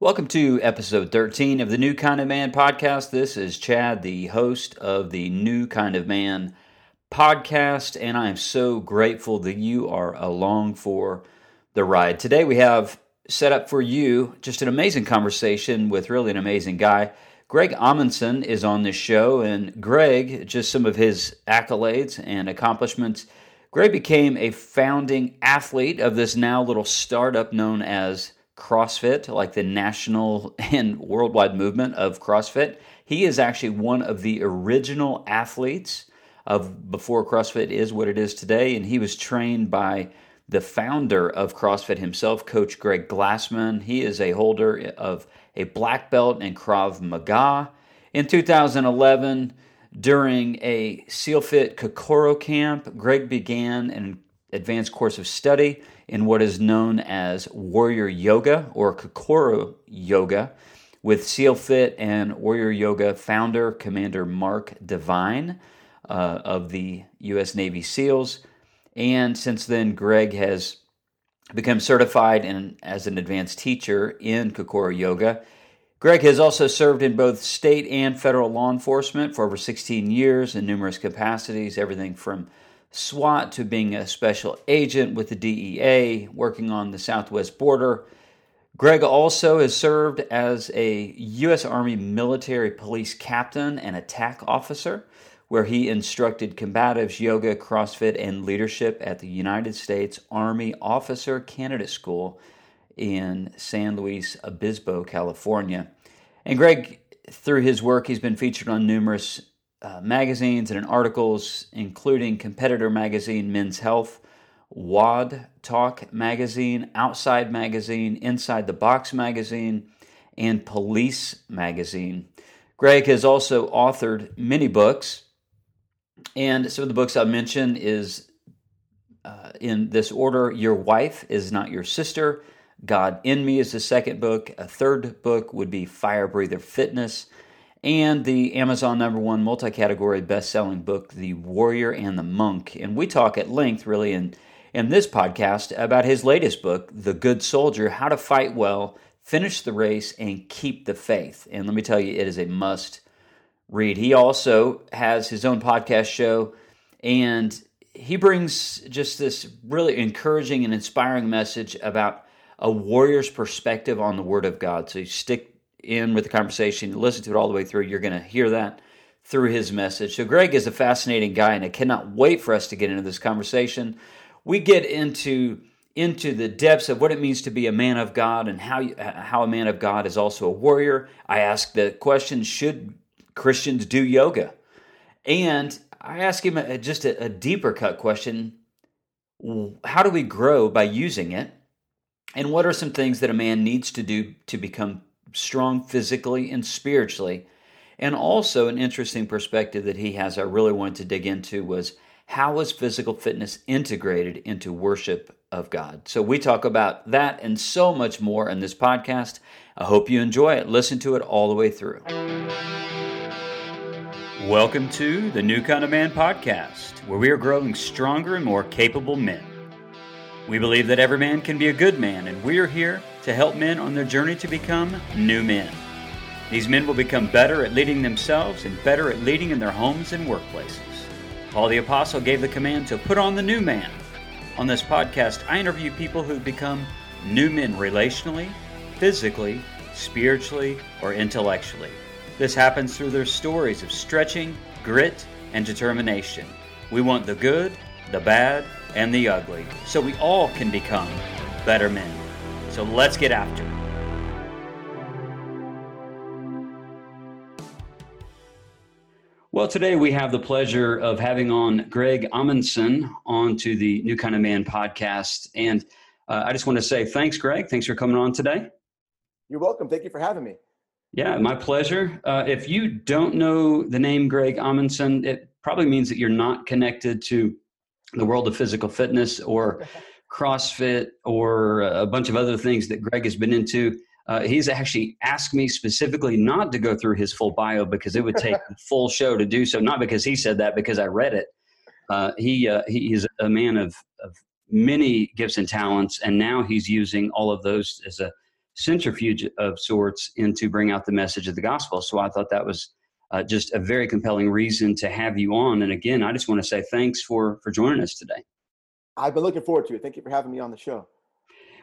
Welcome to episode 13 of the New Kind of Man podcast. This is Chad, the host of the New Kind of Man podcast, and I am so grateful that you are along for the ride. Today we have set up for you just an amazing conversation with really an amazing guy. Greg Amundson is on this show, and Greg, just some of his accolades and accomplishments. Greg became a founding athlete of this now little startup known as CrossFit, like the national and worldwide movement of CrossFit. He is actually one of the original athletes of before CrossFit is what it is today, and he was trained by the founder of CrossFit himself, Coach Greg Glassman. He is a holder of a black belt in Krav Maga. In 2011, during a SEALFIT Kokoro camp, Greg began an advanced course of study in what is known as Warrior Yoga or Kokoro Yoga with SEALFIT and Warrior Yoga founder, Commander Mark Divine uh, of the U.S. Navy SEALs. And since then, Greg has become certified in, as an advanced teacher in Kokoro Yoga. Greg has also served in both state and federal law enforcement for over 16 years in numerous capacities, everything from SWAT to being a special agent with the DEA, working on the southwest border. Greg also has served as a U.S. Army military police captain and a TAC officer, where he instructed combatives, yoga, CrossFit, and leadership at the United States Army Officer Candidate School in San Luis Obispo, California. And Greg, through his work, he's been featured on numerous uh, magazines and in articles, including Competitor Magazine, Men's Health, WOD Talk Magazine, Outside Magazine, Inside the Box Magazine, and Police Magazine. Greg has also authored many books, and some of the books I mentioned is uh, in this order: Your Wife is Not Your Sister. God in Me is the second book. A third book would be Firebreather Fitness and the Amazon number one multi category best selling book, The Warrior and the Monk. And we talk at length, really, in, in this podcast about his latest book, The Good Soldier How to Fight Well, Finish the Race, and Keep the Faith. And let me tell you, it is a must read. He also has his own podcast show, and he brings just this really encouraging and inspiring message about a warrior's perspective on the Word of God. So you stick in with the conversation, listen to it all the way through, you're going to hear that through his message. So, Greg is a fascinating guy, and I cannot wait for us to get into this conversation. We get into into the depths of what it means to be a man of God and how you, how a man of God is also a warrior. I ask the question: Should Christians do yoga? And I ask him a, just a, a deeper cut question: How do we grow by using it? And what are some things that a man needs to do to become strong physically and spiritually. And also, an interesting perspective that he has, I really wanted to dig into, was how is physical fitness integrated into worship of God? So, we talk about that and so much more in this podcast. I hope you enjoy it. Listen to it all the way through. Welcome to the New Kind of Man podcast, where we are growing stronger and more capable men. We believe that every man can be a good man, and we are here to help men on their journey to become new men. These men will become better at leading themselves and better at leading in their homes and workplaces. Paul the Apostle gave the command to put on the new man. On this podcast, I interview people who become new men relationally, physically, spiritually, or intellectually. This happens through their stories of stretching, grit, and determination. We want the good, the bad, and the ugly, so we all can become better men. So let's get after it. Well, today we have the pleasure of having on Greg Amundson onto the New Kind of Man podcast. And uh, I just want to say thanks, Greg. Thanks for coming on today. You're welcome. Thank you for having me. Yeah, my pleasure. Uh, if you don't know the name Greg Amundson, it probably means that you're not connected to the world of physical fitness or CrossFit or a bunch of other things that Greg has been into. Uh, he's actually asked me specifically not to go through his full bio because it would take the full show to do so. Not because he said that, because I read it. Uh, he uh, he is a man of, of many gifts and talents, and now he's using all of those as a centrifuge of sorts into bring out the message of the gospel. So I thought that was uh, just a very compelling reason to have you on. And again, I just want to say thanks for for joining us today. I've been looking forward to it. Thank you for having me on the show.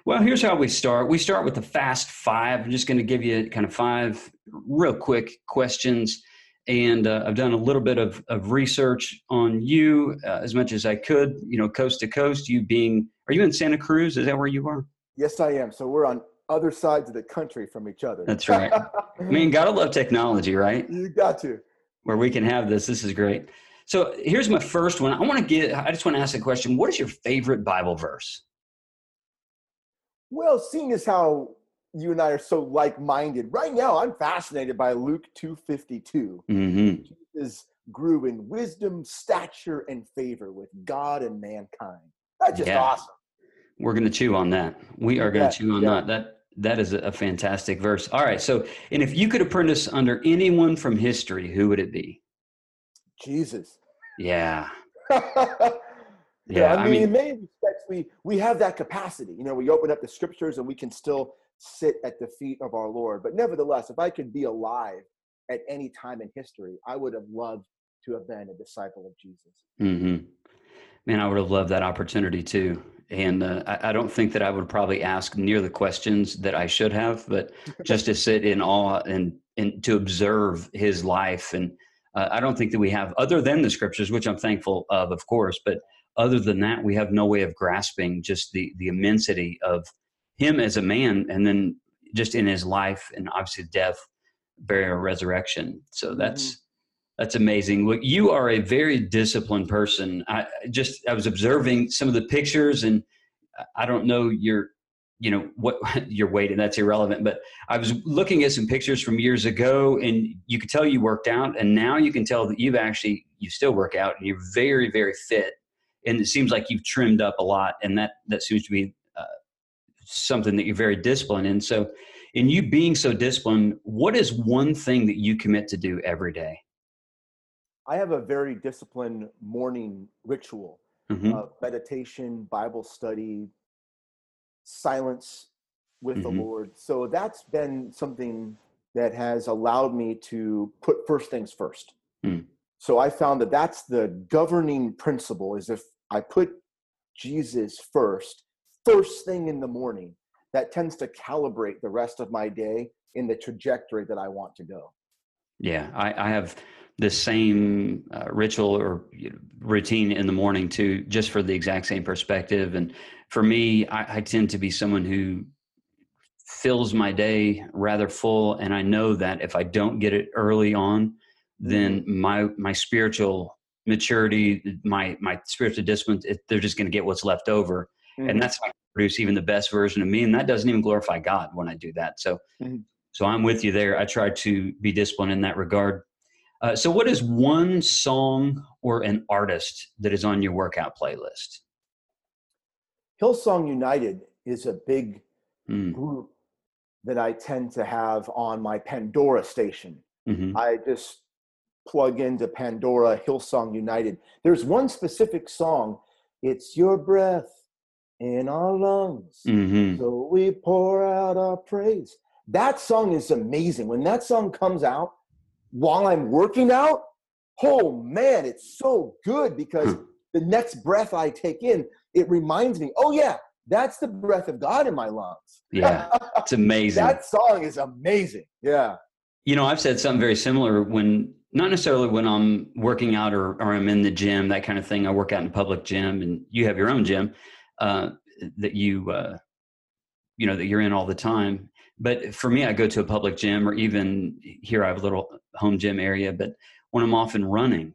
Well, here's how we start. We start with the fast five. I'm just going to give you kind of five real quick questions. And uh, I've done a little bit of, of research on you uh, as much as I could, you know, coast to coast. You being, are you in Santa Cruz? Is that where you are? Yes, I am. So we're on other sides of the country from each other. That's right. I mean, gotta love technology, right? You got to. Where we can have this. This is great. So here's my first one. I want to get, I just want to ask a question. What is your favorite Bible verse? Well, seeing as how you and I are so like-minded, right now I'm fascinated by Luke 252. Mm-hmm. Jesus grew in wisdom, stature, and favor with God and mankind. That's just yeah. awesome. We're going to chew on that. We are going yeah, to chew on yeah. that. That that is a fantastic verse. All right. So, and if you could apprentice under anyone from history, who would it be? Jesus. Yeah. yeah, yeah. I mean, I mean, in many respects, we we have that capacity. You know, we open up the scriptures and we can still sit at the feet of our Lord. But nevertheless, if I could be alive at any time in history, I would have loved to have been a disciple of Jesus. Mm-hmm. Man, I would have loved that opportunity too and uh, I, I, don't think that I would probably ask near the questions that I should have, but just to sit in awe and and to observe his life, and uh, I don't think that we have other than the scriptures, which I'm thankful of, of course, but other than that, we have no way of grasping just the the immensity of him as a man, and then just in his life, and obviously death, burial, resurrection. So that's. Mm-hmm that's amazing. Look, you are a very disciplined person. I just I was observing some of the pictures, and I don't know your, you know, what your weight, and that's irrelevant. But I was looking at some pictures from years ago, and you could tell you worked out, and now you can tell that you've actually you still work out, and you're very very fit, and it seems like you've trimmed up a lot, and that that seems to be uh, something that you're very disciplined in. So, in you being so disciplined, what is one thing that you commit to do every day? I have a very disciplined morning ritual mm-hmm. uh, meditation, Bible study, silence with mm-hmm. the Lord. So that's been something that has allowed me to put first things first. Mm. So I found that that's the governing principle is if I put Jesus first, first thing in the morning, that tends to calibrate the rest of my day in the trajectory that I want to go. Yeah, I, I have the same uh, ritual or routine in the morning too, just for the exact same perspective. And for me, I, I tend to be someone who fills my day rather full, and I know that if I don't get it early on, then mm-hmm. my my spiritual maturity, my my spiritual discipline, it, they're just going to get what's left over, mm-hmm. and that's how I produce even the best version of me, and that doesn't even glorify God when I do that. So. Mm-hmm. So I'm with you there. I try to be disciplined in that regard. Uh, so, what is one song or an artist that is on your workout playlist? Hillsong United is a big mm. group that I tend to have on my Pandora station. Mm-hmm. I just plug into Pandora Hillsong United. There's one specific song, it's your breath in our lungs. Mm-hmm. So we pour out our praise. That song is amazing. When that song comes out, while I'm working out, oh man, it's so good because the next breath I take in, it reminds me, oh yeah, that's the breath of God in my lungs. Yeah, it's amazing. that song is amazing. Yeah. You know, I've said something very similar when, not necessarily when I'm working out or, or I'm in the gym, that kind of thing. I work out in a public gym and you have your own gym uh, that you, uh, you know, that you're in all the time. But for me, I go to a public gym or even here I have a little home gym area. But when I'm off and running,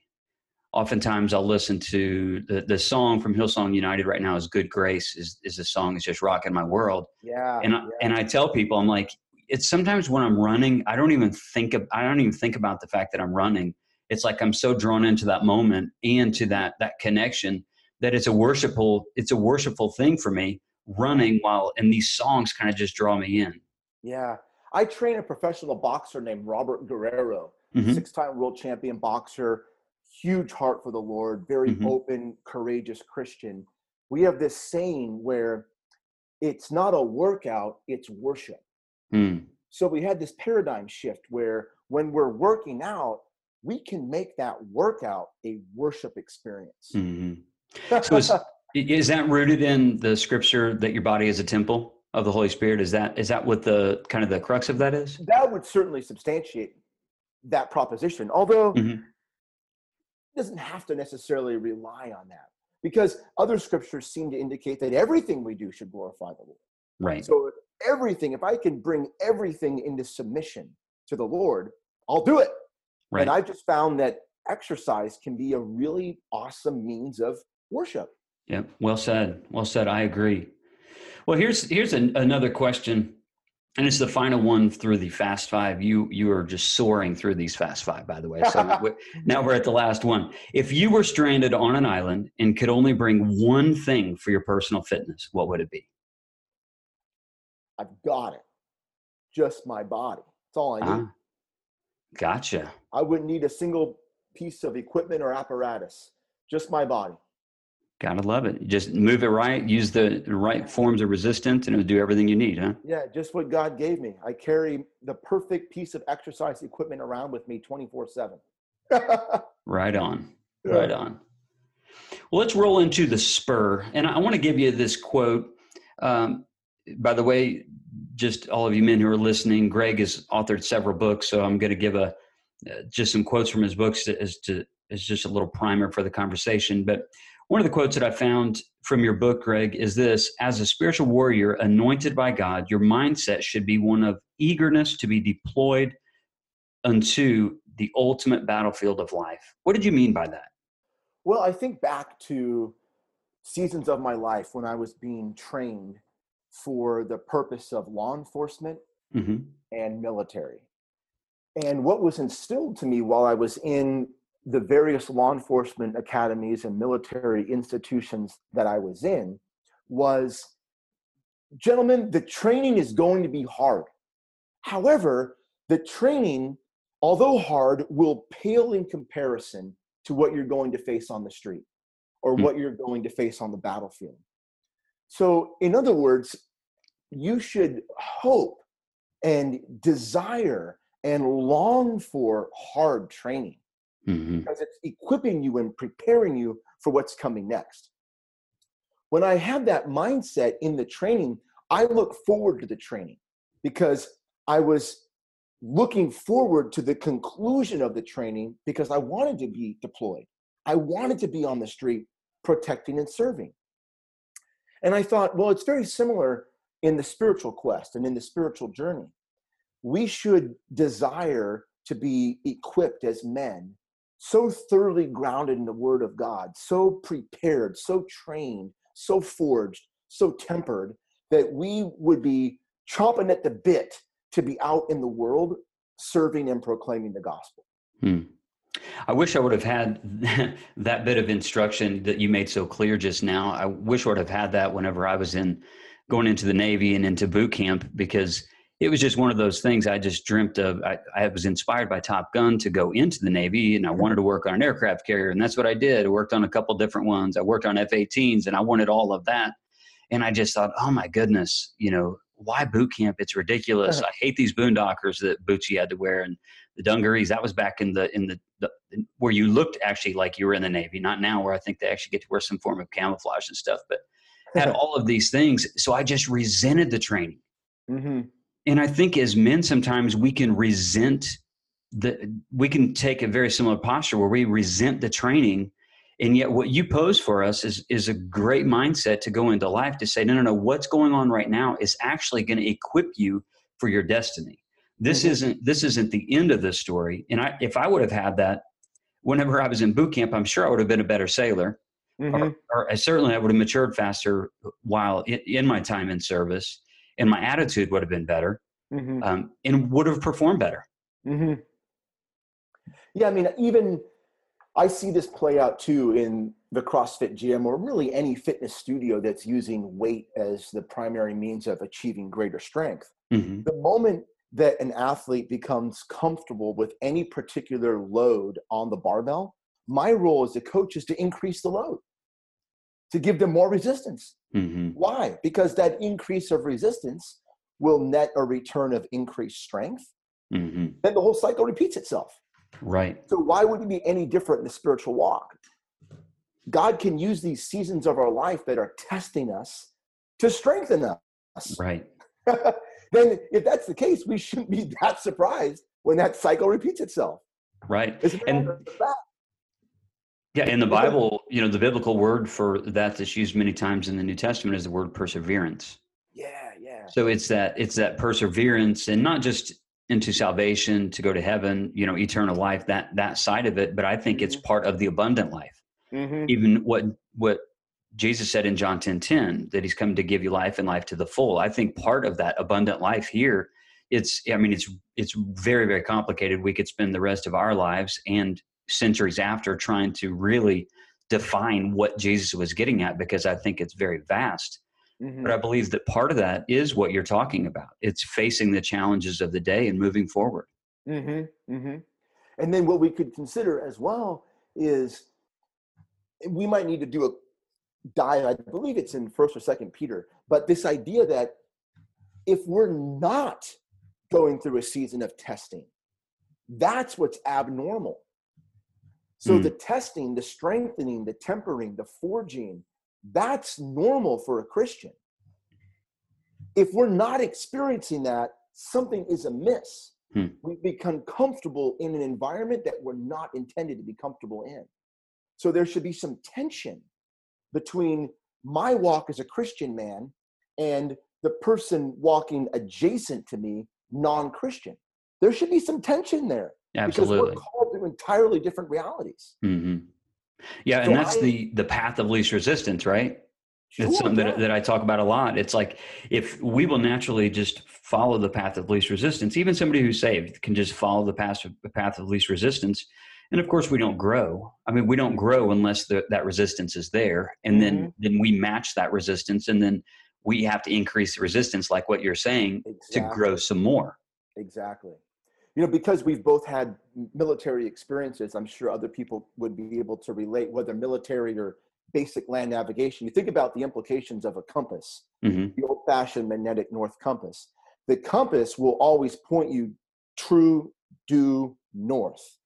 oftentimes I'll listen to the, the song from Hillsong United right now is Good Grace is, is the song that's just rocking my world. Yeah. And, I, yeah. and I tell people, I'm like, it's sometimes when I'm running, I don't even think of, I don't even think about the fact that I'm running. It's like I'm so drawn into that moment and to that, that connection that it's a worshipful, it's a worshipful thing for me running while, and these songs kind of just draw me in. Yeah. I train a professional boxer named Robert Guerrero, mm-hmm. six time world champion boxer, huge heart for the Lord, very mm-hmm. open, courageous Christian. We have this saying where it's not a workout, it's worship. Mm. So we had this paradigm shift where when we're working out, we can make that workout a worship experience. Mm-hmm. So is, is that rooted in the scripture that your body is a temple of the Holy Spirit? Is that is that what the kind of the crux of that is? That would certainly substantiate that proposition, although mm-hmm. Doesn't have to necessarily rely on that because other scriptures seem to indicate that everything we do should glorify the Lord. Right. So everything, if I can bring everything into submission to the Lord, I'll do it. Right. And I just found that exercise can be a really awesome means of worship. Yeah, well said. Well said. I agree. Well, here's here's an, another question, and it's the final one through the Fast Five. You you are just soaring through these Fast Five, by the way. So now we're at the last one. If you were stranded on an island and could only bring one thing for your personal fitness, what would it be? I've got it. Just my body. That's all I need. Ah, gotcha. I wouldn't need a single piece of equipment or apparatus. Just my body. Gotta love it. Just move it right, use the right forms of resistance, and it'll do everything you need, huh? Yeah, just what God gave me. I carry the perfect piece of exercise equipment around with me 24 7. Right on. Right on. Well, let's roll into the spur. And I want to give you this quote. Um, by the way, just all of you men who are listening, Greg has authored several books, so I'm going to give a uh, just some quotes from his books as to as just a little primer for the conversation. But one of the quotes that I found from your book, Greg, is this As a spiritual warrior anointed by God, your mindset should be one of eagerness to be deployed unto the ultimate battlefield of life. What did you mean by that? Well, I think back to seasons of my life when I was being trained for the purpose of law enforcement mm-hmm. and military. And what was instilled to me while I was in the various law enforcement academies and military institutions that I was in was gentlemen, the training is going to be hard. However, the training, although hard, will pale in comparison to what you're going to face on the street or mm-hmm. what you're going to face on the battlefield. So, in other words, you should hope and desire and long for hard training mm-hmm. because it's equipping you and preparing you for what's coming next. When I have that mindset in the training, I look forward to the training because I was looking forward to the conclusion of the training because I wanted to be deployed. I wanted to be on the street protecting and serving. And I thought, well, it's very similar in the spiritual quest and in the spiritual journey. We should desire to be equipped as men so thoroughly grounded in the word of God, so prepared, so trained, so forged, so tempered that we would be chomping at the bit to be out in the world serving and proclaiming the gospel. Hmm. I wish I would have had that bit of instruction that you made so clear just now. I wish I would have had that whenever I was in going into the Navy and into boot camp because it was just one of those things I just dreamt of. I, I, was inspired by Top Gun to go into the Navy, and I wanted to work on an aircraft carrier, and that's what I did. I worked on a couple different ones. I worked on F-18s, and I wanted all of that. And I just thought, oh my goodness, you know, why boot camp? It's ridiculous. I hate these boondockers that boots you had to wear, and the dungarees. That was back in the in the, the where you looked actually like you were in the Navy, not now where I think they actually get to wear some form of camouflage and stuff. But had all of these things, so I just resented the training. Mm-hmm and I think as men, sometimes we can resent the, we can take a very similar posture where we resent the training. And yet what you pose for us is, is a great mindset to go into life to say, no, no, no, what's going on right now is actually going to equip you for your destiny. This mm-hmm. isn't, this isn't the end of the story. And I, if I would have had that whenever I was in boot camp, I'm sure I would have been a better sailor. Mm-hmm. Or, or, certainly I would have matured faster while in, in my time in service and my attitude would have been better mm-hmm. um, and would have performed better. Mm-hmm. Yeah, I mean, even I see this play out too in the CrossFit gym or really any fitness studio that's using weight as the primary means of achieving greater strength. Mm-hmm. The moment that an athlete becomes comfortable with any particular load on the barbell, my role as a coach is to increase the load, to give them more resistance. Mm-hmm. Why? Because that increase of resistance will net a return of increased strength, mm-hmm. then the whole cycle repeats itself. Right. So why would it be any different in the spiritual walk? God can use these seasons of our life that are testing us to strengthen us. Right. then if that's the case, we shouldn't be that surprised when that cycle repeats itself. Right. And yeah, in the Bible, you know, the biblical word for that that's used many times in the New Testament is the word perseverance. Yeah, yeah. So it's that it's that perseverance and not just into salvation to go to heaven, you know, eternal life, that that side of it, but I think mm-hmm. it's part of the abundant life. Mm-hmm. Even what what Jesus said in John 10 10, that he's come to give you life and life to the full. I think part of that abundant life here, it's I mean, it's it's very, very complicated. We could spend the rest of our lives and centuries after trying to really define what Jesus was getting at because I think it's very vast. Mm-hmm. But I believe that part of that is what you're talking about. It's facing the challenges of the day and moving forward. Mm-hmm. Mm-hmm. And then what we could consider as well is we might need to do a dive. I believe it's in First or Second Peter, but this idea that if we're not going through a season of testing, that's what's abnormal. So mm. the testing, the strengthening, the tempering, the forging, that's normal for a Christian. If we're not experiencing that, something is amiss. Hmm. We become comfortable in an environment that we're not intended to be comfortable in. So there should be some tension between my walk as a Christian man and the person walking adjacent to me, non Christian. There should be some tension there. Absolutely. Because we're called entirely different realities. Mm-hmm. Yeah, so and that's I, the the path of least resistance, right? Sure, it's something yeah. that, that I talk about a lot. It's like if we will naturally just follow the path of least resistance, even somebody who's saved can just follow the path of, the path of least resistance. And of course, we don't grow. I mean, we don't grow unless the, that resistance is there, and mm-hmm. then then we match that resistance, and then we have to increase the resistance, like what you're saying, exactly. to grow some more. Exactly you know because we've both had military experiences i'm sure other people would be able to relate whether military or basic land navigation. You think about the implications of a compass mm-hmm. the old fashioned magnetic north compass. The compass will always point you true due north.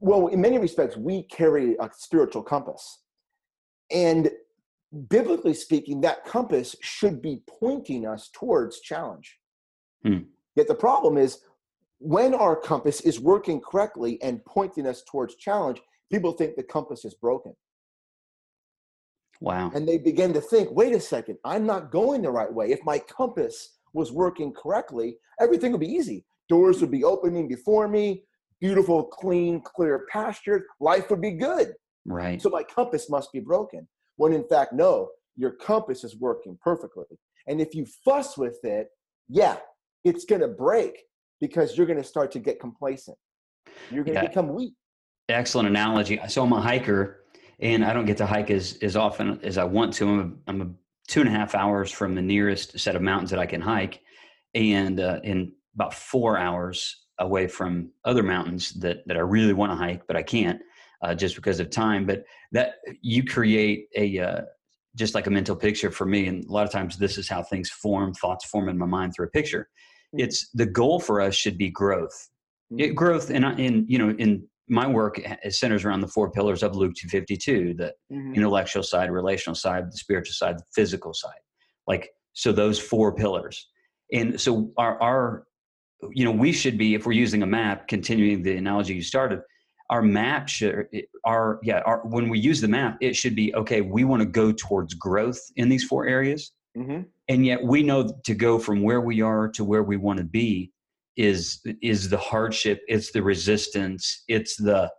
Well in many respects we carry a spiritual compass. And biblically speaking that compass should be pointing us towards challenge. Hmm. yet the problem is when our compass is working correctly and pointing us towards challenge, people think the compass is broken. Wow. And they begin to think, wait a second, I'm not going the right way. If my compass was working correctly, everything would be easy. Doors would be opening before me, beautiful, clean, clear pasture. Life would be good. Right. So my compass must be broken. When in fact, no, your compass is working perfectly. And if you fuss with it, yeah, it's going to break because you're going to start to get complacent. You're going to yeah. become weak. Excellent analogy. So I'm a hiker, and I don't get to hike as as often as I want to. I'm a, I'm a two and a half hours from the nearest set of mountains that I can hike, and uh, in about four hours away from other mountains that that I really want to hike, but I can't uh, just because of time. But that you create a uh, just like a mental picture for me, and a lot of times this is how things form. Thoughts form in my mind through a picture. It's the goal for us should be growth. Mm-hmm. it, growth and in you know in my work it centers around the four pillars of luke 252 the mm-hmm. intellectual side relational side the spiritual side the physical side. Like so those four pillars. And so our our you know we should be if we're using a map continuing the analogy you started our map should our yeah our when we use the map it should be okay we want to go towards growth in these four areas. Mm-hmm and yet we know to go from where we are to where we want to be is is the hardship it's the resistance it's the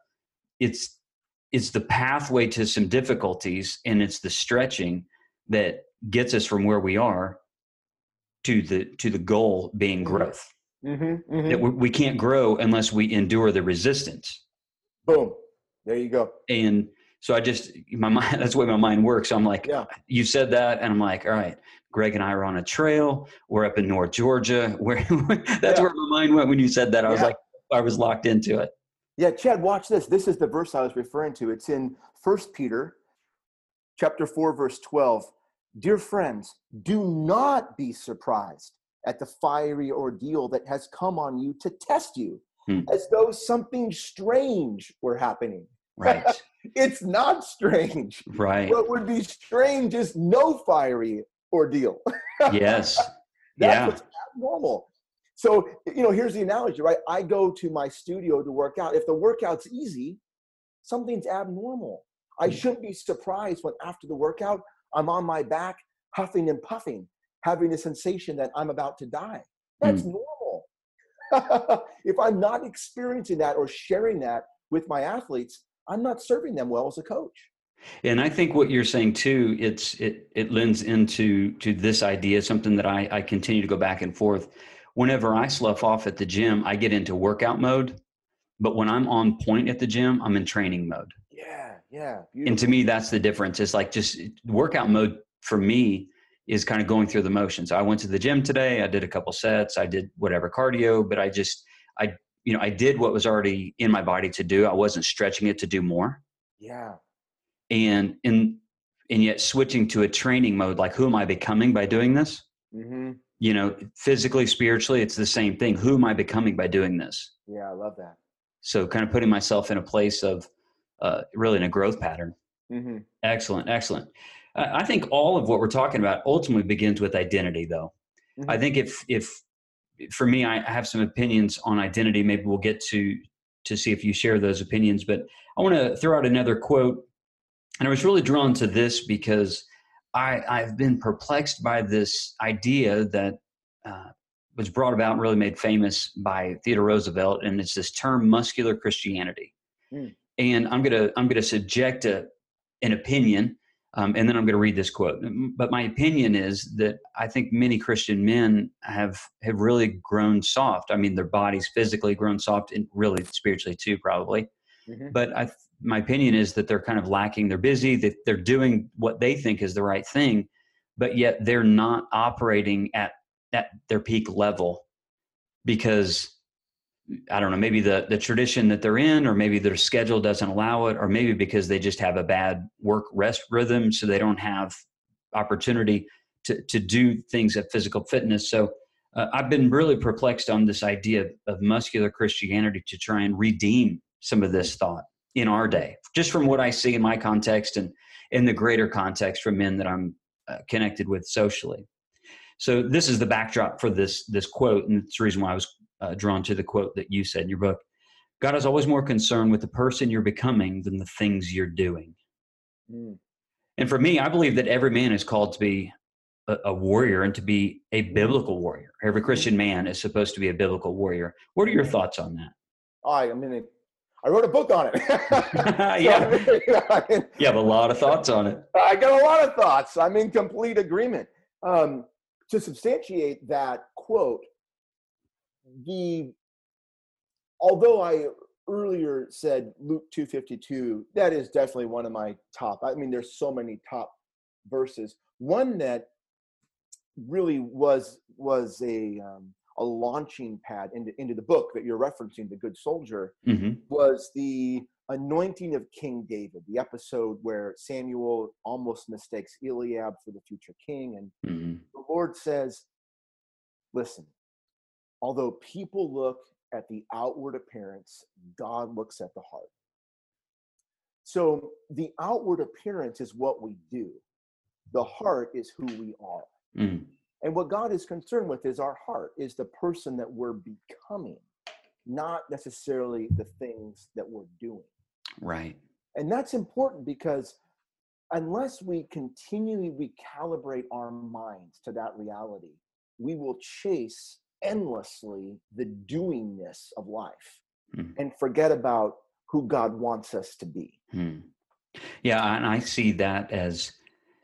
it's it's the pathway to some difficulties and it's the stretching that gets us from where we are to the to the goal being mm-hmm. growth mm-hmm, mm-hmm. that we, we can't grow unless we endure the resistance boom there you go and so I just my mind that's the way my mind works. I'm like, yeah. you said that, and I'm like, all right, Greg and I are on a trail. We're up in North Georgia. Where that's yeah. where my mind went when you said that. I was like, I was locked into it. Yeah, Chad, watch this. This is the verse I was referring to. It's in First Peter chapter 4, verse 12. Dear friends, do not be surprised at the fiery ordeal that has come on you to test you, hmm. as though something strange were happening. Right. it's not strange. Right. What would be strange is no fiery ordeal. yes. That's yeah. what's abnormal. So, you know, here's the analogy, right? I go to my studio to work out. If the workout's easy, something's abnormal. I hmm. shouldn't be surprised when after the workout, I'm on my back, huffing and puffing, having the sensation that I'm about to die. That's mm. normal. if I'm not experiencing that or sharing that with my athletes, I'm not serving them well as a coach. And I think what you're saying too, it's it it lends into to this idea, something that I, I continue to go back and forth. Whenever I slough off at the gym, I get into workout mode. But when I'm on point at the gym, I'm in training mode. Yeah, yeah. Beautiful. And to me, that's the difference. It's like just workout mode for me is kind of going through the motions. I went to the gym today. I did a couple sets. I did whatever cardio, but I just I you know I did what was already in my body to do. I wasn't stretching it to do more. Yeah. And in and yet switching to a training mode, like who am I becoming by doing this? Mm-hmm. You know, physically, spiritually, it's the same thing. Who am I becoming by doing this? Yeah, I love that. So, kind of putting myself in a place of uh, really in a growth pattern. Mm-hmm. Excellent, excellent. I think all of what we're talking about ultimately begins with identity, though. Mm-hmm. I think if if for me, I have some opinions on identity. Maybe we'll get to to see if you share those opinions. But I want to throw out another quote, and I was really drawn to this because I I've been perplexed by this idea that uh, was brought about and really made famous by Theodore Roosevelt, and it's this term muscular Christianity. Mm. And I'm gonna I'm gonna subject a, an opinion um, and then I'm going to read this quote. But my opinion is that I think many Christian men have have really grown soft. I mean, their bodies physically grown soft, and really spiritually too, probably. Mm-hmm. But I, my opinion is that they're kind of lacking. They're busy. That they're doing what they think is the right thing, but yet they're not operating at at their peak level because I don't know, maybe the the tradition that they're in, or maybe their schedule doesn't allow it, or maybe because they just have a bad work rest rhythm, so they don't have opportunity to to do things at physical fitness. So uh, I've been really perplexed on this idea of muscular Christianity to try and redeem some of this thought in our day, just from what I see in my context and in the greater context from men that I'm uh, connected with socially. So this is the backdrop for this this quote, and it's the reason why I was uh, drawn to the quote that you said in your book God is always more concerned with the person you're becoming than the things you're doing. Mm. And for me, I believe that every man is called to be a, a, warrior and to be a mm. biblical warrior. Every Christian man is supposed to be a biblical warrior. What are your thoughts on that? I, I mean, I wrote a book on it. yeah. so, I mean, you have a lot of thoughts on it. I got a lot of thoughts. I'm in complete agreement. Um, to substantiate that quote, the although I earlier said Luke 252, that is definitely one of my top. I mean, there's so many top verses. One that really was was a um, a launching pad into, into the book that you're referencing, The Good Soldier, mm-hmm. was the anointing of King David, the episode where Samuel almost mistakes Eliab for the future king. And mm-hmm. the Lord says, Listen, although people look at the outward appearance, God looks at the heart. So the outward appearance is what we do, the heart is who we are. Mm. And what God is concerned with is our heart, is the person that we're becoming, not necessarily the things that we're doing. Right. And that's important because unless we continually recalibrate our minds to that reality, we will chase endlessly the doingness of life mm. and forget about who God wants us to be. Mm. Yeah, and I see that as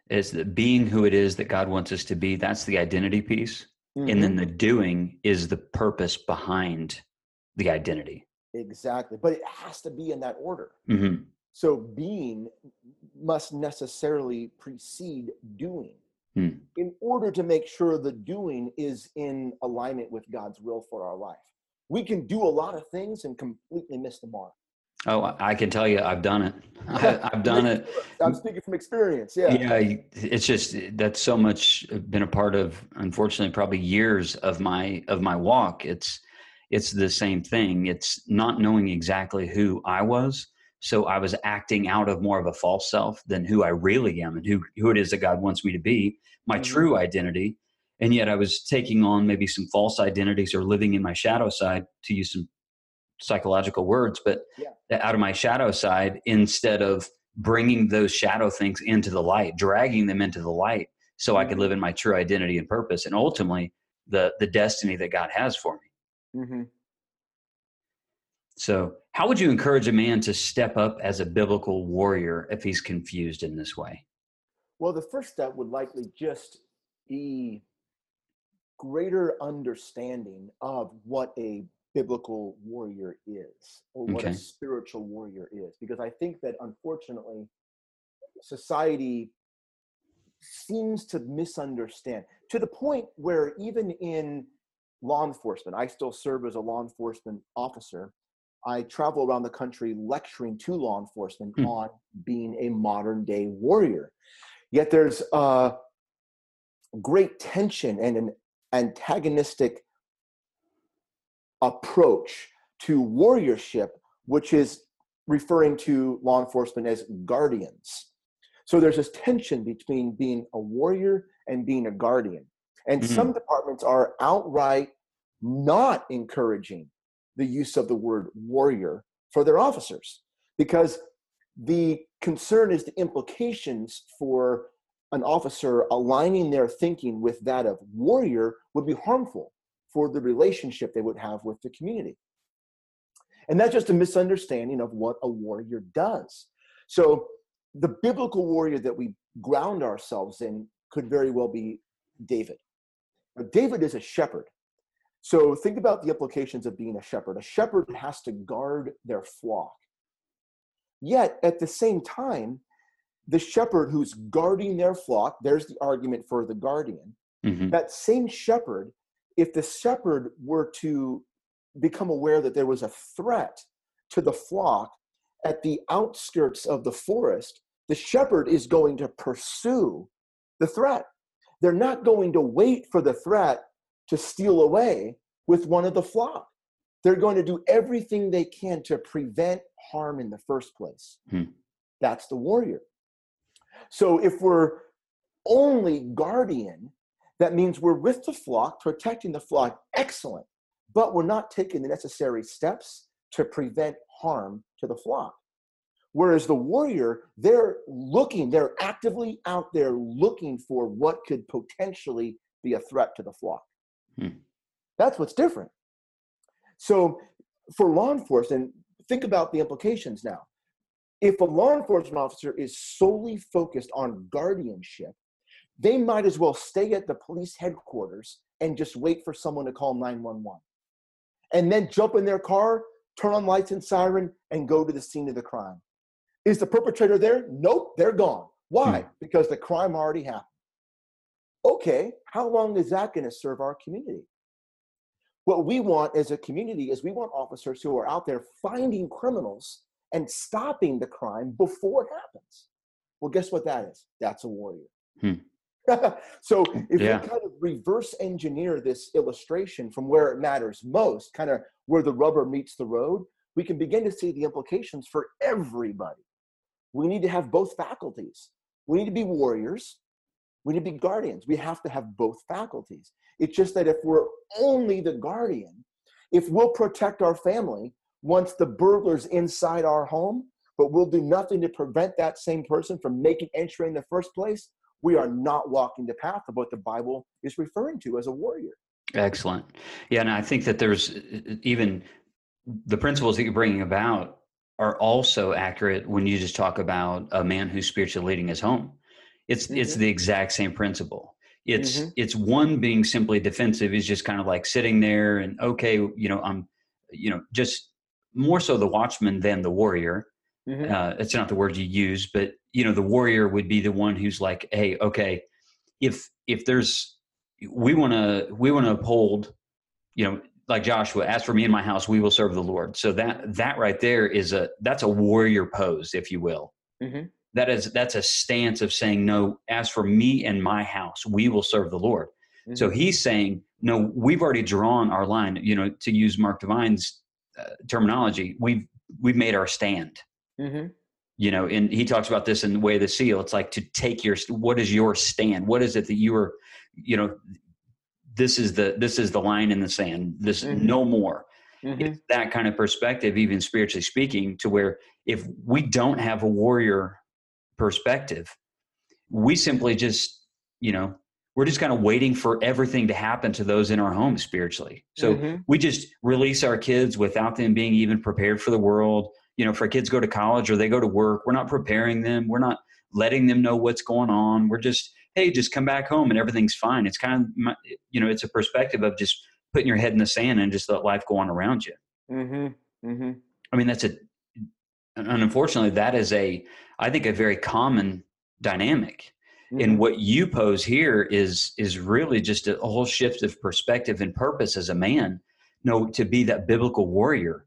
as the being who it is that God wants us to be. That's the identity piece, mm-hmm. and then mm-hmm. the doing is the purpose behind the identity. Exactly, but it has to be in that order. Mm-hmm. So being must necessarily precede doing hmm. in order to make sure the doing is in alignment with God's will for our life. We can do a lot of things and completely miss the mark. Oh, I can tell you, I've done it. I, have done it. I'm speaking from experience. Yeah. Yeah. It's just that's so much been a part of, unfortunately, probably years of my of my walk. It's it's the same thing. It's not knowing exactly who I was. So I was acting out of more of a false self than who I really am and who who it is that God wants me to be, my mm-hmm. true identity. And yet I was taking on maybe some false identities or living in my shadow side, to use some psychological words, but yeah. out of my shadow side instead of bringing those shadow things into the light, dragging them into the light so I could mm-hmm. live in my true identity and purpose and ultimately the the destiny that God has for me. Mm-hmm. So, how would you encourage a man to step up as a biblical warrior if he's confused in this way? Well, the first step would likely just be greater understanding of what a biblical warrior is or what okay. a spiritual warrior is because i think that unfortunately society seems to misunderstand to the point where even in law enforcement i still serve as a law enforcement officer i travel around the country lecturing to law enforcement hmm. on being a modern day warrior yet there's a great tension and an antagonistic approach to warriorship, which is referring to law enforcement as guardians. So there's this tension between being a warrior and being a guardian. And mm-hmm. some departments are outright not encouraging the use of the word warrior for their officers because the concern is the implications for an officer aligning their thinking with that of warrior would be harmful for the relationship they would have with the community. And that's just a misunderstanding of what a warrior does. So, the biblical warrior that we ground ourselves in could very well be David. David is a shepherd. So, think about the implications of being a shepherd. A shepherd has to guard their flock. Yet, at the same time, the shepherd who's guarding their flock, there's the argument for the guardian. Mm-hmm. That same shepherd if the shepherd were to become aware that there was a threat to the flock at the outskirts of the forest, the shepherd is going to pursue the threat. They're not going to wait for the threat to steal away with one of the flock. They're going to do everything they can to prevent harm in the first place. Hmm. That's the warrior. So if we're only guardian that means we're with the flock, protecting the flock, excellent, but we're not taking the necessary steps to prevent harm to the flock. Whereas the warrior, they're looking, they're actively out there looking for what could potentially be a threat to the flock. Hmm. That's what's different. So for law enforcement, think about the implications now. If a law enforcement officer is solely focused on guardianship, they might as well stay at the police headquarters and just wait for someone to call 911 and then jump in their car turn on lights and siren and go to the scene of the crime is the perpetrator there nope they're gone why hmm. because the crime already happened okay how long is that going to serve our community what we want as a community is we want officers who are out there finding criminals and stopping the crime before it happens well guess what that is that's a warrior hmm. so if yeah. we kind of reverse engineer this illustration from where it matters most, kind of where the rubber meets the road, we can begin to see the implications for everybody. We need to have both faculties. We need to be warriors. We need to be guardians. We have to have both faculties. It's just that if we're only the guardian, if we'll protect our family once the burglar's inside our home, but we'll do nothing to prevent that same person from making entry in the first place, we are not walking the path of what the Bible is referring to as a warrior. Excellent. Yeah, and I think that there's uh, uh, even the principles that you're bringing about are also accurate when you just talk about a man who's spiritually leading his home. It's mm-hmm. it's the exact same principle. It's mm-hmm. it's one being simply defensive is just kind of like sitting there and okay, you know, I'm you know, just more so the watchman than the warrior. Mm-hmm. Uh, it's not the word you use, but you know, the warrior would be the one who's like, "Hey, okay, if if there's we want to we want to uphold, you know, like Joshua, as for me and my house, we will serve the Lord. So that that right there is a that's a warrior pose, if you will. Mm-hmm. That is that's a stance of saying, no, as for me and my house, we will serve the Lord. Mm-hmm. So he's saying, no, we've already drawn our line. You know, to use Mark Divine's uh, terminology, we've we've made our stand. Mm-hmm. You know, and he talks about this in the way of the seal. It's like to take your what is your stand? What is it that you are, you know, this is the this is the line in the sand. This mm-hmm. no more. Mm-hmm. that kind of perspective, even spiritually speaking, to where if we don't have a warrior perspective, we simply just, you know, we're just kind of waiting for everything to happen to those in our homes spiritually. So mm-hmm. we just release our kids without them being even prepared for the world. You know, if our kids go to college or they go to work, we're not preparing them. We're not letting them know what's going on. We're just, hey, just come back home and everything's fine. It's kind of, you know, it's a perspective of just putting your head in the sand and just let life go on around you. Mm-hmm. Mm-hmm. I mean, that's a, and unfortunately, that is a, I think, a very common dynamic Mm-hmm. And what you pose here is is really just a, whole shift of perspective and purpose as a man. You know, to be that biblical warrior,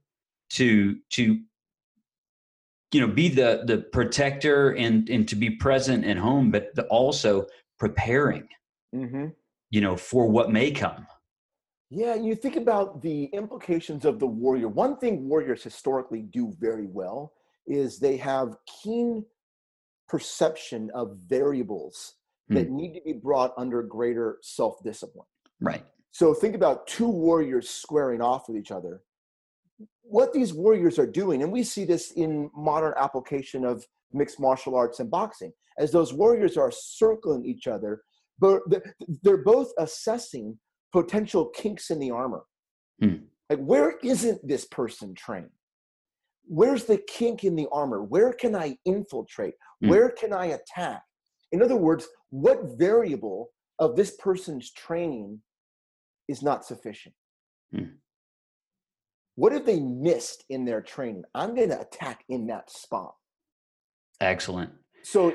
to to you know be the the protector and and to be present at home, but also preparing. Mm-hmm. You know, for what may come. Yeah, you think about the implications of the warrior. One thing warriors historically do very well is they have keen perception of variables mm. that need to be brought under greater self discipline. Right. So think about two warriors squaring off with each other. What these warriors are doing, and we see this in modern application of mixed martial arts and boxing, as those warriors are circling each other, but they're both assessing potential kinks in the armor. Hmm. Like, where isn't this person trained? Where's the kink in the armor? Where can I infiltrate? Mm. Where can I attack? In other words, what variable of this person's training is not sufficient? Mm. What have they missed in their training? I'm going to attack in that spot. Excellent. So,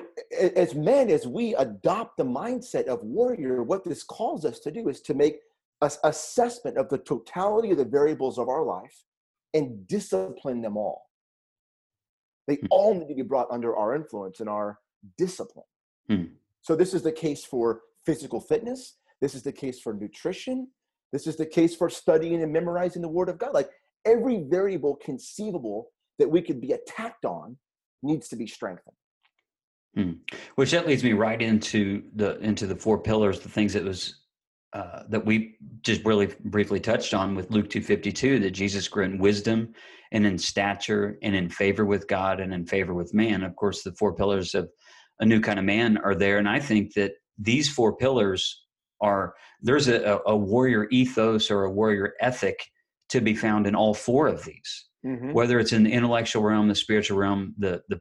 as men, as we adopt the mindset of warrior, what this calls us to do is to make an assessment of the totality of the variables of our life and discipline them all. They mm. all need to be brought under our influence and our discipline. Mm. So, this is the case for physical fitness. This is the case for nutrition. This is the case for studying and memorizing the Word of God. Like every variable conceivable that we could be attacked on needs to be strengthened. Hmm. Which that leads me right into the into the four pillars, the things that was uh, that we just really briefly touched on with Luke 252 that Jesus grew in wisdom and in stature and in favor with God and in favor with man. Of course, the four pillars of a new kind of man are there. And I think that these four pillars are there's a, a warrior ethos or a warrior ethic to be found in all four of these, mm-hmm. whether it's in the intellectual realm, the spiritual realm, the, the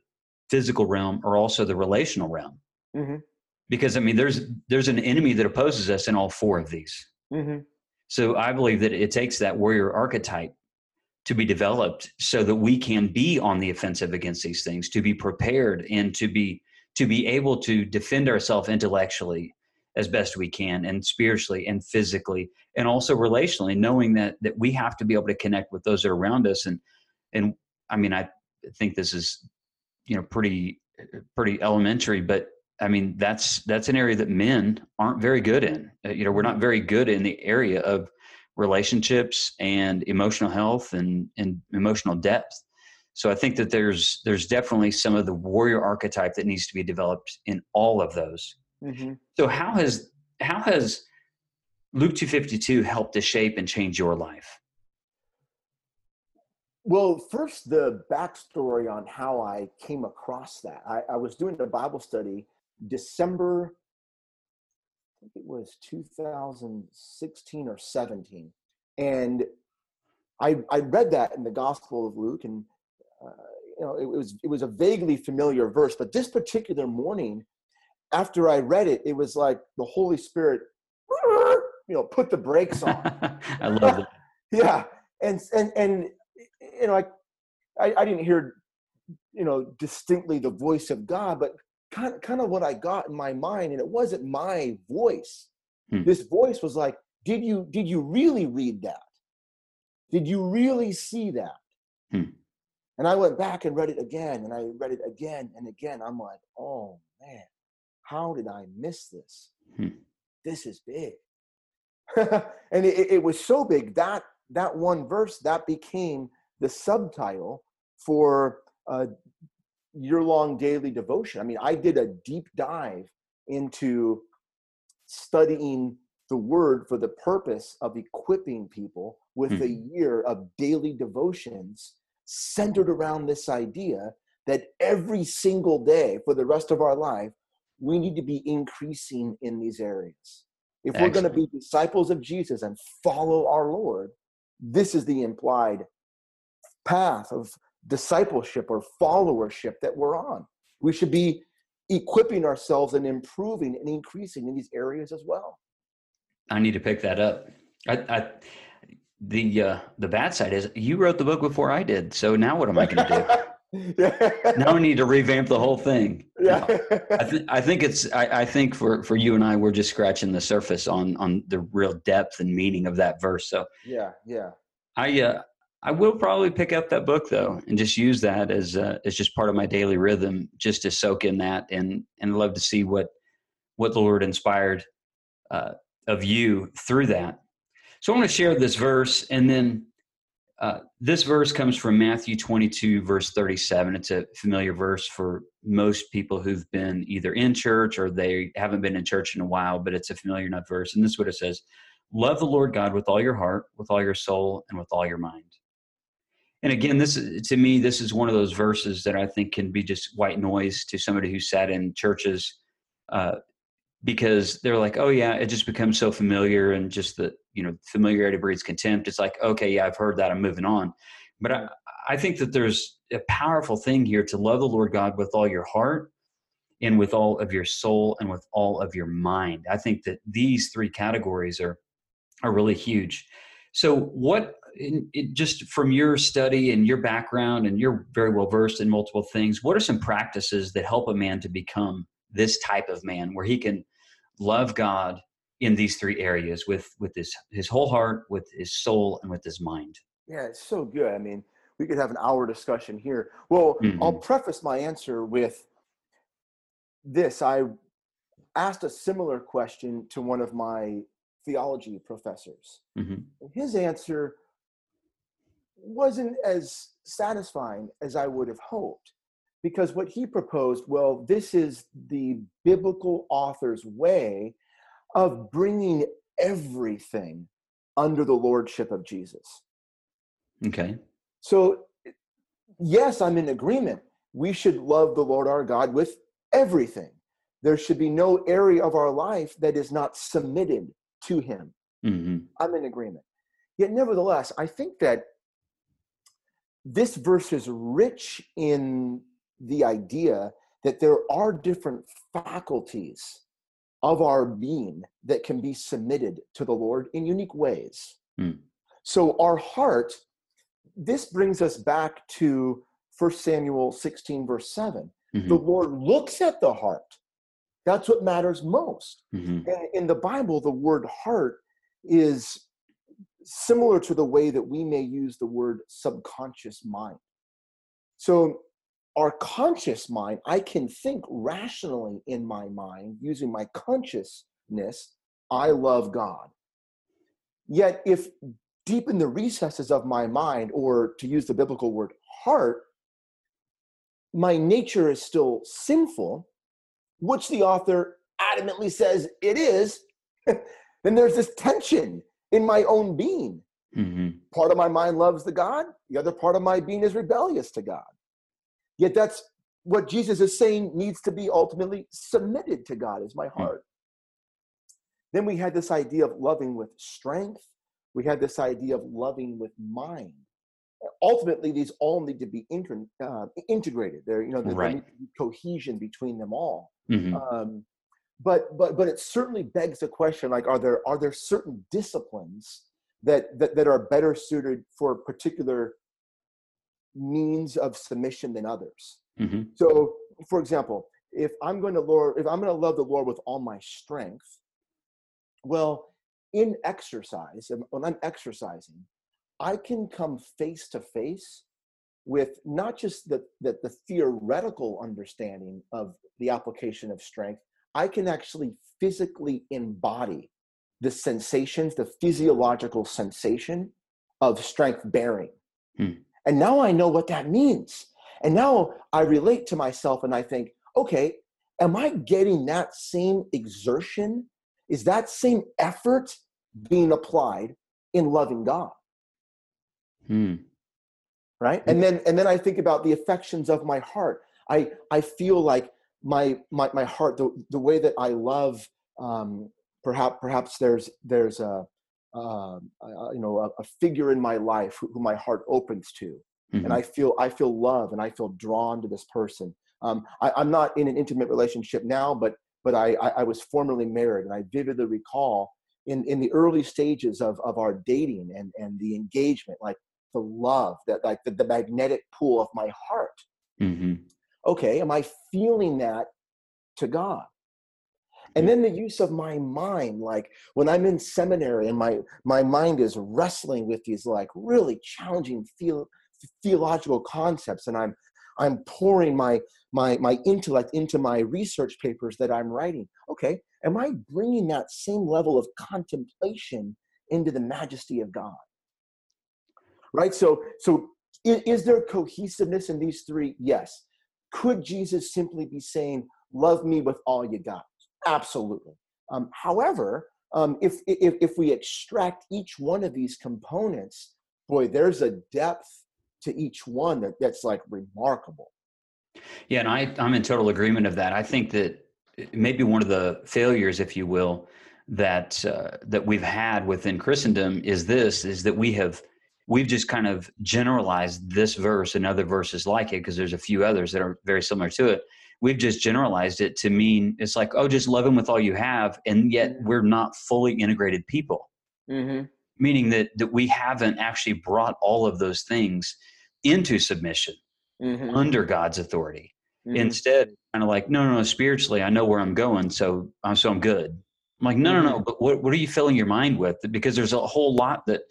physical realm, or also the relational realm. Mm-hmm because I mean, there's there's an enemy that opposes us in all four of these. Mm-hmm. So I believe that it takes that warrior archetype to be developed so that we can be on the offensive against these things, to be prepared and to be to be able to defend ourselves intellectually as best we can and spiritually and physically and also relationally knowing that that we have to be able to connect with those that are around us and and i mean i think this is you know pretty pretty elementary but I mean, that's that's an area that men aren't very good in. Uh, you know, we're not very good in the area of relationships and emotional health and, and emotional depth. So I think that there's there's definitely some of the warrior archetype that needs to be developed in all of those. Mm-hmm. So how has how has Luke 252 helped to shape and change your life? Well, first the backstory on how I came across that. I, I was doing a Bible study December, I think it was 2016 or 17. And I, I read that in the Gospel of Luke, and uh, you know, it, it, was it was a vaguely familiar verse. But this particular morning, after I read it, it was like the Holy Spirit, you know, put the brakes on. I love it. yeah, and and and you know, I, I I didn't hear you know distinctly the voice of God, but kind of, kind of what I got in my mind, and it wasn't my voice. Hmm. This voice was like, "Did you did you really read that? Did you really see that? Hmm. And I went back and read it again, and I read it again and again. I'm like, oh man, how did I miss this? Hmm. This is big. and it, it, was so big that that one verse that became the subtitle for a year-long daily devotion. I mean, I did a deep dive into studying the word for the purpose of equipping people with hmm. a year of daily devotions centered around this idea that every single day for the rest of our life, we need to be increasing in these areas. If Excellent. we're going to be disciples of Jesus and follow our Lord, this is the implied path of discipleship or followership that we're on. We should be equipping ourselves and improving and increasing in these areas as well. I need to pick that up. I, I the uh, the bad side is you wrote the book before I did. So now what am I going to do? now we need to revamp the whole thing. Yeah. I, th- I think it's I, I, think for for you and I we're just scratching the surface on on the real depth and meaning of that verse. So yeah, yeah. I uh I will probably pick up that book though and just use that as uh, as just part of my daily rhythm, just to soak in that and and love to see what what the Lord inspired uh, of you through that. So I want to share this verse and then uh, this verse comes from Matthew 22, verse 37. It's a familiar verse for most people who've been either in church or they haven't been in church in a while, but it's a familiar enough verse. And this is what it says Love the Lord God with all your heart, with all your soul, and with all your mind. And again, this to me, this is one of those verses that I think can be just white noise to somebody who sat in churches uh, because they're like, oh yeah, it just becomes so familiar and just the you know familiarity breeds contempt. It's like, okay, yeah, I've heard that. I'm moving on. But I, I think that there's a powerful thing here to love the Lord God with all your heart and with all of your soul and with all of your mind. I think that these three categories are are really huge. So, what in, in just from your study and your background, and you're very well versed in multiple things. What are some practices that help a man to become this type of man, where he can love God in these three areas with with his his whole heart, with his soul, and with his mind. Yeah, it's so good. I mean, we could have an hour discussion here. Well, mm-hmm. I'll preface my answer with this. I asked a similar question to one of my theology professors. Mm-hmm. His answer wasn't as satisfying as I would have hoped because what he proposed, well, this is the biblical author's way of bringing everything under the lordship of Jesus. Okay. So, yes, I'm in agreement. We should love the Lord our God with everything. There should be no area of our life that is not submitted to Him. Mm-hmm. I'm in agreement. Yet, nevertheless, I think that this verse is rich in the idea that there are different faculties of our being that can be submitted to the Lord in unique ways. Mm. So, our heart, this brings us back to 1 Samuel 16, verse 7. Mm-hmm. The Lord looks at the heart. That's what matters most. Mm-hmm. And in the Bible, the word heart is similar to the way that we may use the word subconscious mind. So, our conscious mind, I can think rationally in my mind using my consciousness, I love God. Yet, if deep in the recesses of my mind, or to use the biblical word heart, my nature is still sinful, which the author adamantly says it is, then there's this tension in my own being. Mm-hmm. Part of my mind loves the God, the other part of my being is rebellious to God. Yet that's what Jesus is saying needs to be ultimately submitted to God is my hmm. heart. Mm-hmm. Then we had this idea of loving with strength. We had this idea of loving with mind. Ultimately, these all need to be inter- uh, integrated. There, you know, there's right. cohesion between them all. Mm-hmm. Um, but but but it certainly begs the question like are there are there certain disciplines that that, that are better suited for particular means of submission than others mm-hmm. so for example if i'm going to lord if i'm going to love the lord with all my strength well in exercise when i'm exercising I can come face to face with not just the, the, the theoretical understanding of the application of strength, I can actually physically embody the sensations, the physiological sensation of strength bearing. Hmm. And now I know what that means. And now I relate to myself and I think, okay, am I getting that same exertion? Is that same effort being applied in loving God? Hmm. Right? And then and then I think about the affections of my heart. I I feel like my my my heart, the, the way that I love um perhaps perhaps there's there's a uh, you know a, a, figure in my life who, who my heart opens to mm-hmm. and i feel i feel love and i feel drawn to this person um, I, am not in an intimate relationship now but but I, I, I was formerly married and i vividly recall in in the early stages of of our dating and and the engagement like the love that like the, the magnetic pull of my heart mm-hmm. Okay am i feeling that to god? And then the use of my mind like when i'm in seminary and my my mind is wrestling with these like really challenging theo- theological concepts and i'm i'm pouring my my my intellect into my research papers that i'm writing okay am i bringing that same level of contemplation into the majesty of god? Right? So so is there cohesiveness in these three? Yes could jesus simply be saying love me with all you got Absolutely. Um, however, um, if, if, if we extract each one of these components, boy, there's a depth to each one that, that's like remarkable. Yeah, and I, I'm in total agreement of that. I think that maybe one of the failures, if you will, that uh, that we've had within Christendom is this: is that we have we've just kind of generalized this verse and other verses like it because there's a few others that are very similar to it we've just generalized it to mean it's like oh just love him with all you have and yet mm-hmm. we're not fully integrated people mm-hmm. meaning that that we haven't actually brought all of those things into submission mm-hmm. under god's authority mm-hmm. instead kind of like no no no spiritually i know where i'm going so i'm so i'm good i'm like no no no mm-hmm. but what, what are you filling your mind with because there's a whole lot that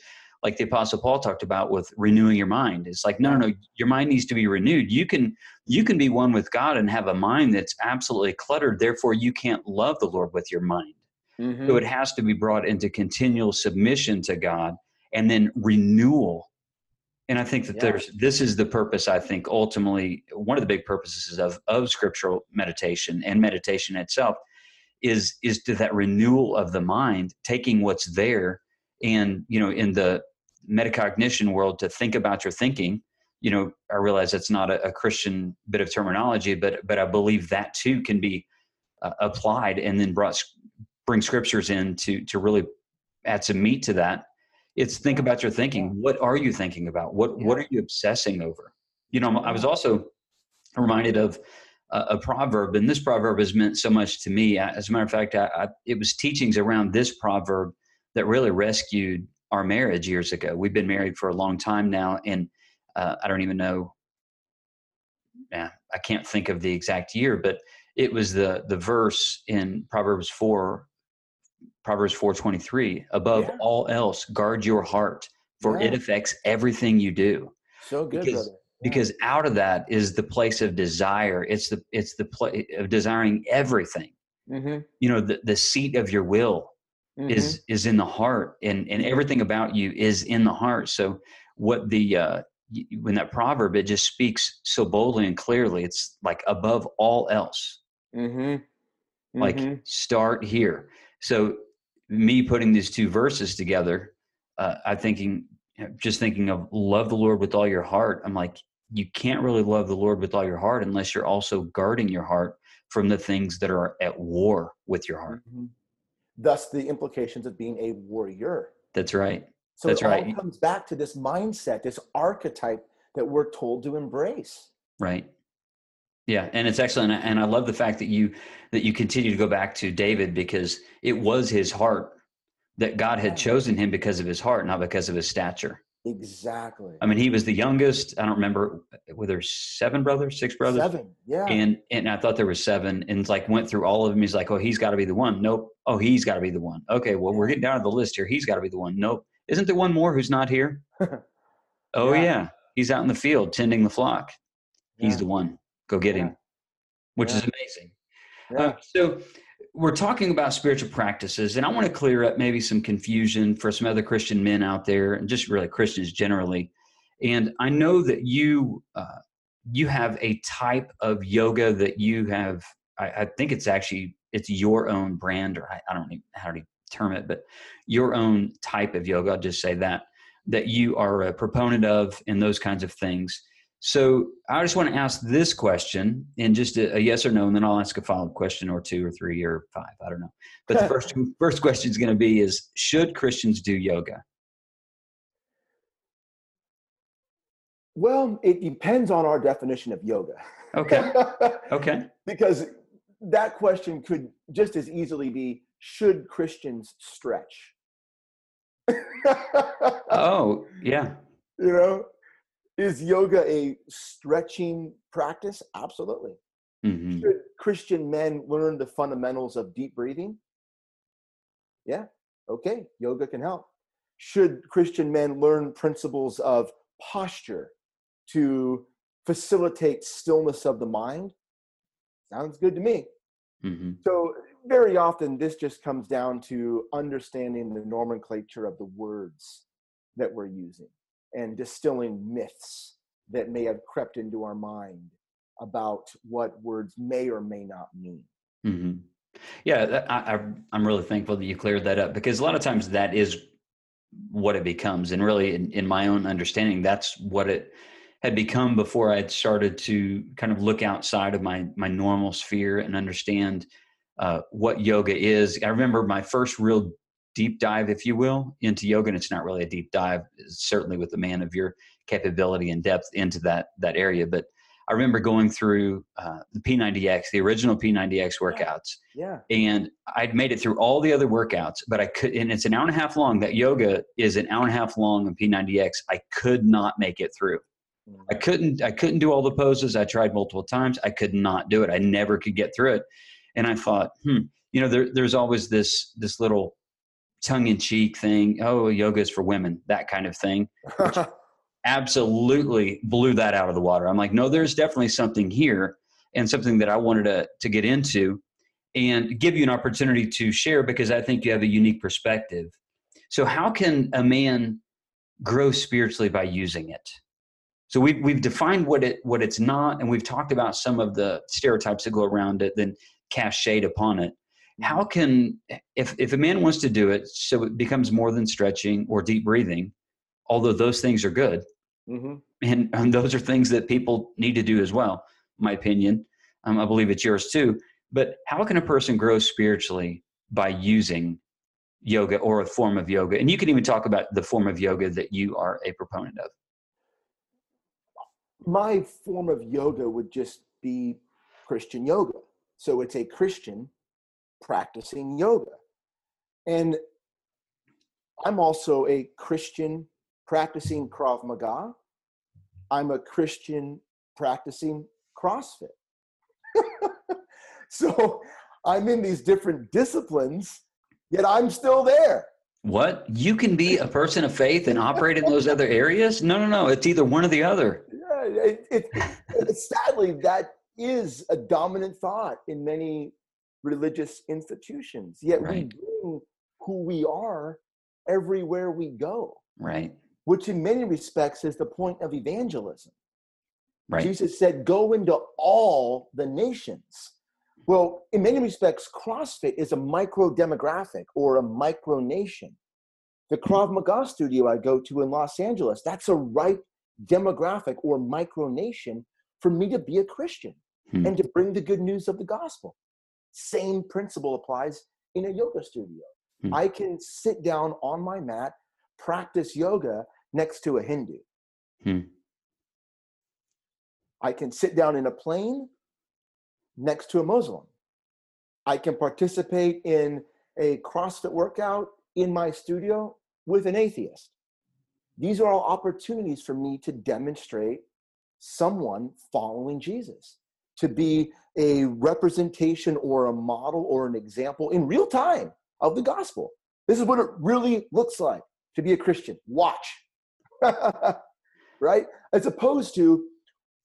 like the apostle paul talked about with renewing your mind. It's like no no no your mind needs to be renewed. You can you can be one with god and have a mind that's absolutely cluttered. Therefore you can't love the lord with your mind. Mm-hmm. so it has to be brought into continual submission to god and then renewal. And i think that yeah. there's this is the purpose i think ultimately one of the big purposes of of scriptural meditation and meditation itself is is to that renewal of the mind taking what's there and you know in the metacognition world to think about your thinking. You know i realize that's not a, a christian bit of terminology but but i believe that too can be uh, applied and then brought bring scriptures in to to really add some meat to that. It's think about your thinking. What are you thinking about? What what are you obsessing over? You know i was also reminded of a, a, proverb and this proverb has meant so much to me. As a matter of fact I, I, it was teachings around this proverb that really rescued our marriage years ago. We've been married for a long time now, and uh, I don't even know. Yeah, I can't think of the exact year, but it was the the verse in Proverbs four, Proverbs four twenty three. Above yeah. all else, guard your heart, for yeah. it affects everything you do. So good, because, brother. Yeah. Because out of that is the place of desire. It's the it's the place of desiring everything. Mm-hmm. You know, the the seat of your will mm-hmm. is is in the heart and and everything about you is in the heart so what the uh when that proverb it just speaks so boldly and clearly it's like above all else mm-hmm. Mm-hmm. like start here so me putting these two verses together uh, i'm thinking just thinking of love the lord with all your heart i'm like you can't really love the lord with all your heart unless you're also guarding your heart from the things that are at war with your heart mm-hmm thus the implications of being a warrior. That's right. So That's it all right. comes back to this mindset, this archetype that we're told to embrace. Right. Yeah, and it's excellent, and I love the fact that you that you continue to go back to David because it was his heart that God had chosen him because of his heart, not because of his stature. Exactly. I mean, he was the youngest. I don't remember were there seven brothers, six brothers? Seven. Yeah. And and I thought there was seven, and like went through all of them. He's like, oh, he's got to be the one. Nope. Oh, he's got to be the one. Okay, well, we're getting down to the list here. He's got to be the one. Nope. Isn't there one more who's not here? oh yeah. yeah. he's out in the field tending the flock. He's the one. Go get him, which is amazing. Uh, so we're talking about spiritual practices, and I want to clear up maybe some confusion for some other Christian men out there, and just really Christians generally. And I know that you uh, you have a type of yoga that you have. I, I, think it's actually it's your own brand, or I, I don't know how to term it, but your own type of yoga. I'll just say that that you are a proponent of, and those kinds of things. So I just want to ask this question in just a, a yes or no, and then I'll ask a follow up question or two or three or five. I don't know. But the first first question is going to be: Is should Christians do yoga? Well, it depends on our definition of yoga. Okay. Okay. because that question could just as easily be: Should Christians stretch? oh yeah. You know, is yoga a stretching practice? Absolutely. Mm-hmm. Should Christian men learn the fundamentals of deep breathing? Yeah, okay, yoga can help. Should Christian men learn principles of posture to facilitate stillness of the mind? Sounds good to me. Mm-hmm. So, very often, this just comes down to understanding the nomenclature of the words that we're using and distilling myths that may have crept into our mind about what words may or may not mean. Mm-hmm. Yeah, I, am really thankful that you cleared that up because a lot of times that is what it becomes. And really, in, in my own understanding, that's what it had become before I had started to kind of look outside of my my normal sphere and understand uh, what yoga is. I remember my first real deep dive, if you will, into yoga. And it's not really a deep dive, certainly with a man of your capability and depth into that that area. But I remember going through uh, the P90X, the original P90X workouts. Yeah. And I'd made it through all the other workouts, but I could, and it's an hour and a half long. That yoga is an hour and a half long on P90X. I could not make it through. I mm. couldn't, I couldn't do all the poses. I tried multiple times. I could not do it. I never could get through it. And I thought, hmm, you know, there, there's always this, this little tongue in cheek thing. Oh, yoga is for women, that kind of thing. absolutely blew that out of the water. I'm like, no, there's definitely something here and something that I wanted to, to get into and give you an opportunity to share because I think you have a unique perspective. So, how can a man grow spiritually by using it? So we've we've defined what it what it's not, and we've talked about some of the stereotypes that go around it, then cast shade upon it how can if if a man wants to do it so it becomes more than stretching or deep breathing although those things are good mm-hmm. and, and, those are things that people need to do as well my opinion um, i believe it's yours too but how can a person grow spiritually by using yoga or a form of yoga? And you can even talk about the form of yoga that you are a proponent of. My form of yoga would just be christian yoga. So it's a christian practicing yoga. And I'm also a Christian practicing Krav Maga. I'm a Christian practicing CrossFit. so I'm in these different disciplines, yet I'm still there. What? You can be a person of faith and operate in those other areas? No, no, no. It's either one or the other. Yeah, it, it, sadly, that is a dominant thought in many religious institutions. Yet right. we bring who we are everywhere we go. Right. Which, in many respects, is the point of evangelism. Right. Jesus said, Go into all the nations. Well, in many respects, CrossFit is a micro demographic or a micro nation. The. Krav Maga studio I go to in Los Angeles, that's a right demographic or micro nation for me to be a Christian hmm. and to bring the good news of the gospel. Same principle applies in a yoga studio. Hmm. I can sit down on my mat, practice yoga next to a Hindu. Hmm. I can sit down in a plane next to a Muslim. I can participate in a CrossFit workout in my studio with an atheist. These are all opportunities for me to demonstrate someone following Jesus to be a representation or a model or an example in real time of the gospel. This is what it really looks like. to be a Christian. Watch. right? As opposed to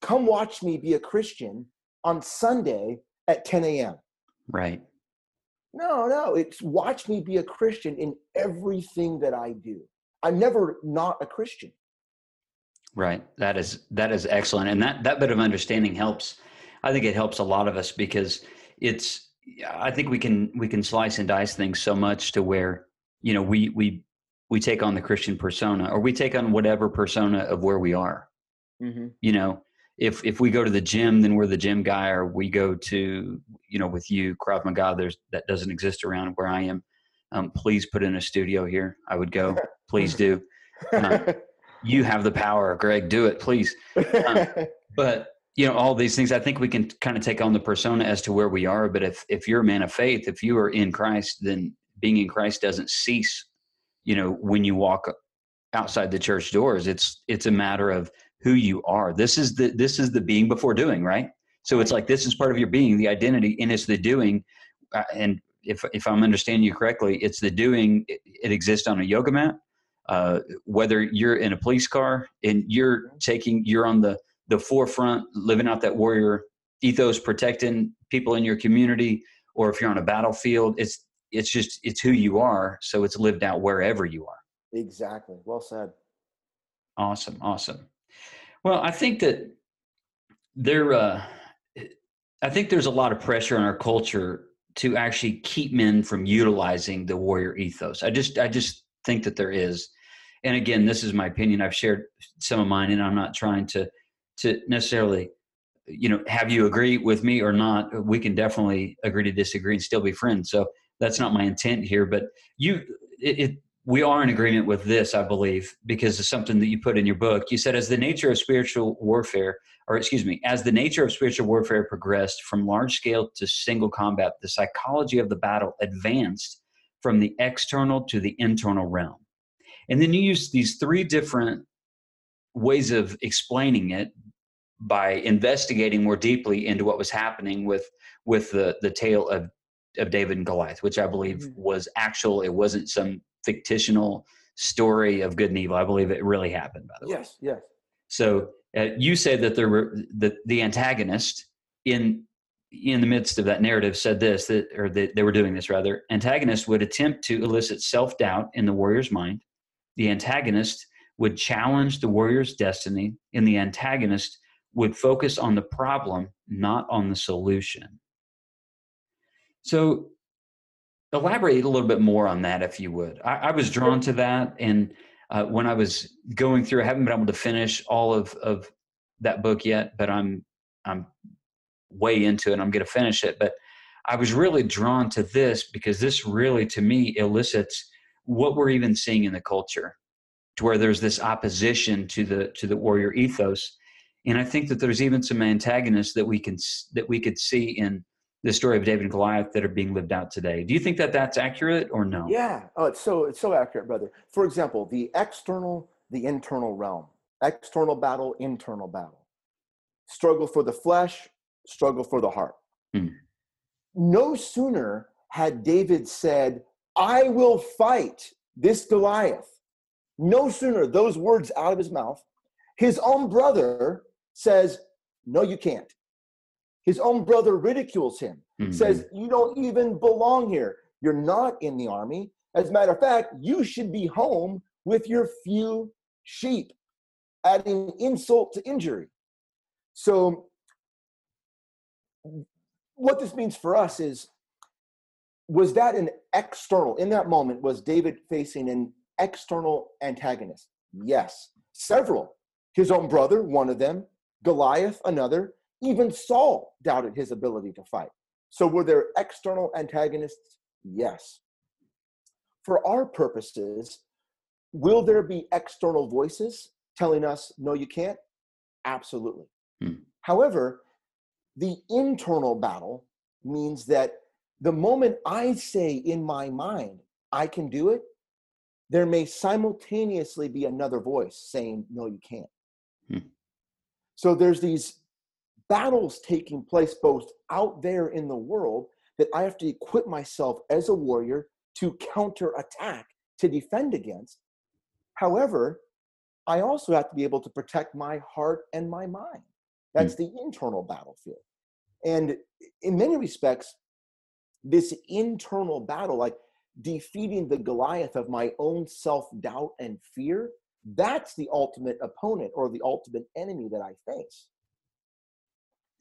come watch me be a Christian on Sunday at 10 a.m. Right. No, no, it's watch me be a Christian in everything that I do. I'm never not a Christian. Right. That is that is excellent. And that that bit of understanding helps. I think it helps a lot of us because it's I think we can we can slice and dice things so much to where, you know, we we we take on the Christian persona or we take on whatever persona of where we are. Mm-hmm. You know, if if we go to the gym, then we're the gym guy, or we go to you know with you Krav Maga. There's that doesn't exist around where I am. Um, please put in a studio here. I would go. Please do. Um, you have the power, Greg. Do it, please. Um, but you know all these things. I think we can kind of take on the persona as to where we are. But if if you're a man of faith, if you are in Christ, then being in Christ doesn't cease. You know when you walk outside the church doors, it's it's a matter of who you are. This is the this is the being before doing, right? So it's like this is part of your being, the identity, and it's the doing. Uh, and if if I'm understanding you correctly, it's the doing. It, it exists on a yoga mat. Uh, whether you're in a police car and you're taking, you're on the the forefront, living out that warrior ethos, protecting people in your community, or if you're on a battlefield, it's it's just it's who you are. So it's lived out wherever you are. Exactly. Well said. Awesome. Awesome. Well, I think that there, uh, I think there's a lot of pressure on our culture to actually keep men from utilizing the warrior ethos. I just, I just think that there is. And again, this is my opinion. I've shared some of mine, and I'm not trying to, to necessarily, you know, have you agree with me or not. We can definitely agree to disagree and still be friends. So that's not my intent here. But you, it, it we are in agreement with this, I believe, because of something that you put in your book. You said, as the nature of spiritual warfare, or excuse me, as the nature of spiritual warfare progressed from large scale to single combat, the psychology of the battle advanced from the external to the internal realm. And then you use these three different ways of explaining it by investigating more deeply into what was happening with with the the tale of of David and Goliath, which I believe mm-hmm. was actual. It wasn't some fictional story of good and evil. I believe it really happened, by the way. Yes, yes. So uh, you say that there were the, the antagonist in in the midst of that narrative said this that or that they were doing this rather antagonist would attempt to elicit self-doubt in the warrior's mind the antagonist would challenge the warrior's destiny and the antagonist would focus on the problem not on the solution. So elaborate a little bit more on that if you would. I, I was drawn to that and uh, when i was going through i haven't been able to finish all of, of that book yet but i'm i'm way into it i'm going to finish it but i was really drawn to this because this really to me elicits what we're even seeing in the culture to where there's this opposition to the to the warrior ethos and i think that there's even some antagonists that we can that we could see in the story of David and Goliath that are being lived out today. Do you think that that's accurate or no? Yeah, oh, it's so it's so accurate, brother. For example, the external, the internal realm, external battle, internal battle, struggle for the flesh, struggle for the heart. Hmm. No sooner had David said, "I will fight this Goliath." No sooner those words out of his mouth, his own brother says, "No, you can't." His own brother ridicules him, mm-hmm. says, You don't even belong here. You're not in the army. As a matter of fact, you should be home with your few sheep, adding insult to injury. So, what this means for us is was that an external, in that moment, was David facing an external antagonist? Yes, several. His own brother, one of them, Goliath, another, even Saul doubted his ability to fight. So, were there external antagonists? Yes. For our purposes, will there be external voices telling us, no, you can't? Absolutely. Hmm. However, the internal battle means that the moment I say in my mind, I can do it, there may simultaneously be another voice saying, no, you can't. Hmm. So there's these battles taking place both out there in the world that I have to equip myself as a warrior to counterattack, to defend against. However, I also have to be able to protect my heart and my mind. That's mm. the internal battlefield. And in many respects, this internal battle, like defeating the Goliath of my own self doubt and fear, that's the ultimate opponent or the ultimate enemy that I face.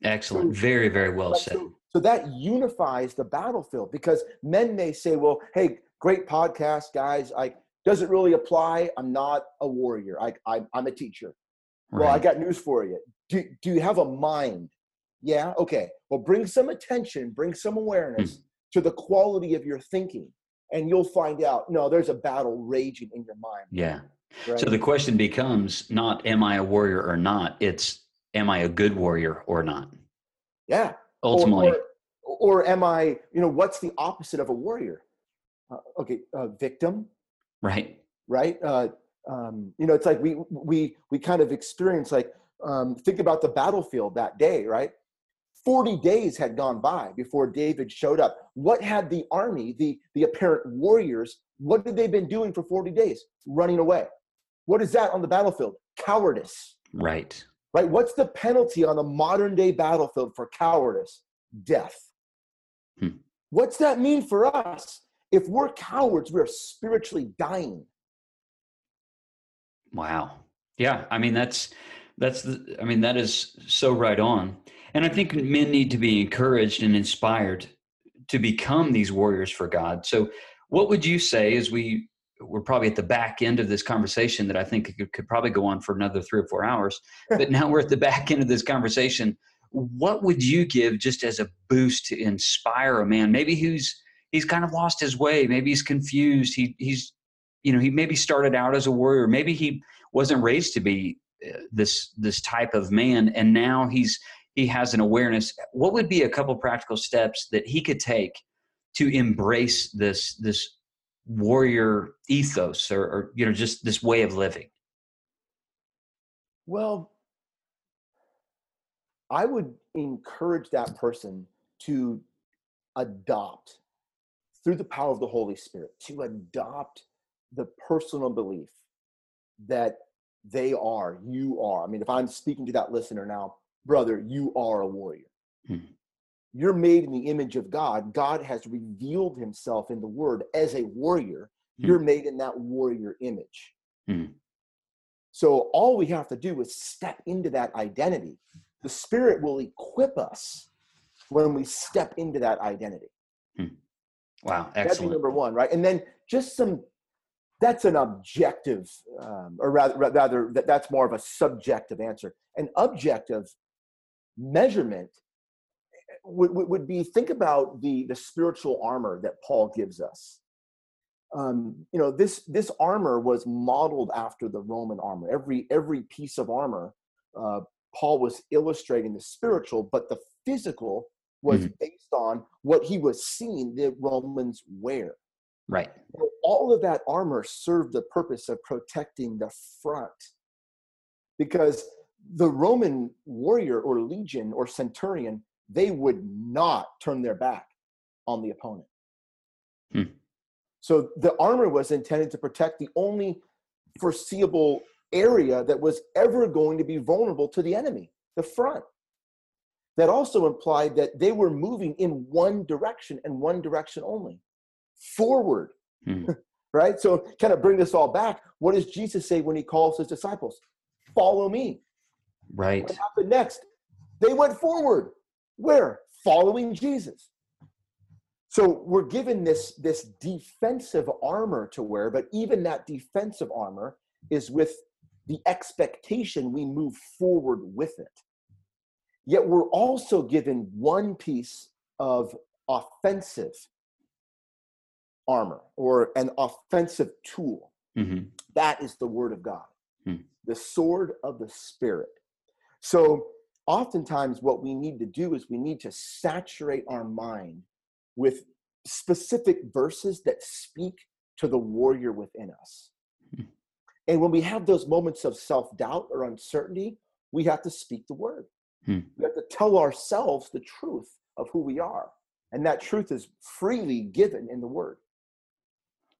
Excellent. So, very, very well said. So, that unifies the battlefield because men may say, well, hey, great podcast, guys. I does it really apply? I'm not a warrior. I, I am a teacher. Right. Well, I got news for you. Do, do you have a mind? Yeah. Okay. Well, bring some attention, bring some awareness hmm. to the quality of your thinking, and you'll find out. No, there's a battle raging in your mind. Yeah. Right? So the question becomes not am I a warrior or not? It's am I a good warrior or not? Yeah. Ultimately. Or, or, or am I, you know, what's the opposite of a warrior? Uh, okay, uh, victim. Right. Right. Uh, um, you know, it's like we we we kind of experience like um, think about the battlefield that day, right? 40 days had gone by before David showed up. What had the army, the, the apparent warriors, what had they been doing for 40 days? Running away. What is that on the battlefield? Cowardice. Right. Right. What's the penalty on the modern day battlefield for cowardice? Death. Hmm. What's that mean for us? If we're cowards, we're spiritually dying. Wow. Yeah. I mean, that's, that's the, I mean, that is so right on. And I think men need to be encouraged and inspired to become these warriors for God. So, what would you say as we we're probably at the back end of this conversation that I think could, could probably go on for another three or four hours. But now we're at the back end of this conversation. What would you give just as a boost to inspire a man? Maybe who's he's kind of lost his way. Maybe he's confused. He he's you know he maybe started out as a warrior. Maybe he wasn't raised to be uh, this this type of man, and now he's he has an awareness. What would be a couple practical steps that he could take to embrace this this warrior ethos or, or you know just this way of living? Well, I would encourage that person to adopt through the power of the Holy Spirit to adopt the personal belief that they are, you are. I mean, if I'm speaking to that listener now, brother, you are a warrior. Hmm. You're made in the image of God. God has revealed himself in the word as a warrior. Hmm. You're made in that warrior image. Hmm. So all we have to do is step into that identity. The Spirit will equip us when we step into that identity. Hmm. Wow, excellent. That's number one, right? And then just some that's an objective, um, or rather, rather that, that's more of a subjective answer. An objective measurement would, would be think about the, the spiritual armor that Paul gives us. Um, you know, this, this armor was modeled after the Roman armor. Every, every piece of armor, uh, Paul was illustrating the spiritual, but the physical was mm-hmm. based on what he was seeing the Romans wear. Right. all of that armor served the purpose of protecting the front because the Roman warrior or legion or centurion, they would not turn their back on the opponent. Hmm. So the armor was intended to protect the only foreseeable area that was ever going to be vulnerable to the enemy, the front. That also implied that they were moving in one direction and one direction only forward. Hmm. right? So, kind of bring this all back. What does Jesus say when he calls his disciples? Follow me. Right. What happened next? They went forward. Where? Following Jesus. So we're given this, this defensive armor to wear, but even that defensive armor is with the expectation we move forward with it. Yet we're also given one piece of offensive armor or an offensive tool. Mm-hmm. That is the word of God, mm. the sword of the Spirit. So, oftentimes, what we need to do is we need to saturate our mind with specific verses that speak to the warrior within us. Mm. And when we have those moments of self doubt or uncertainty, we have to speak the word. Mm. We have to tell ourselves the truth of who we are. And that truth is freely given in the word.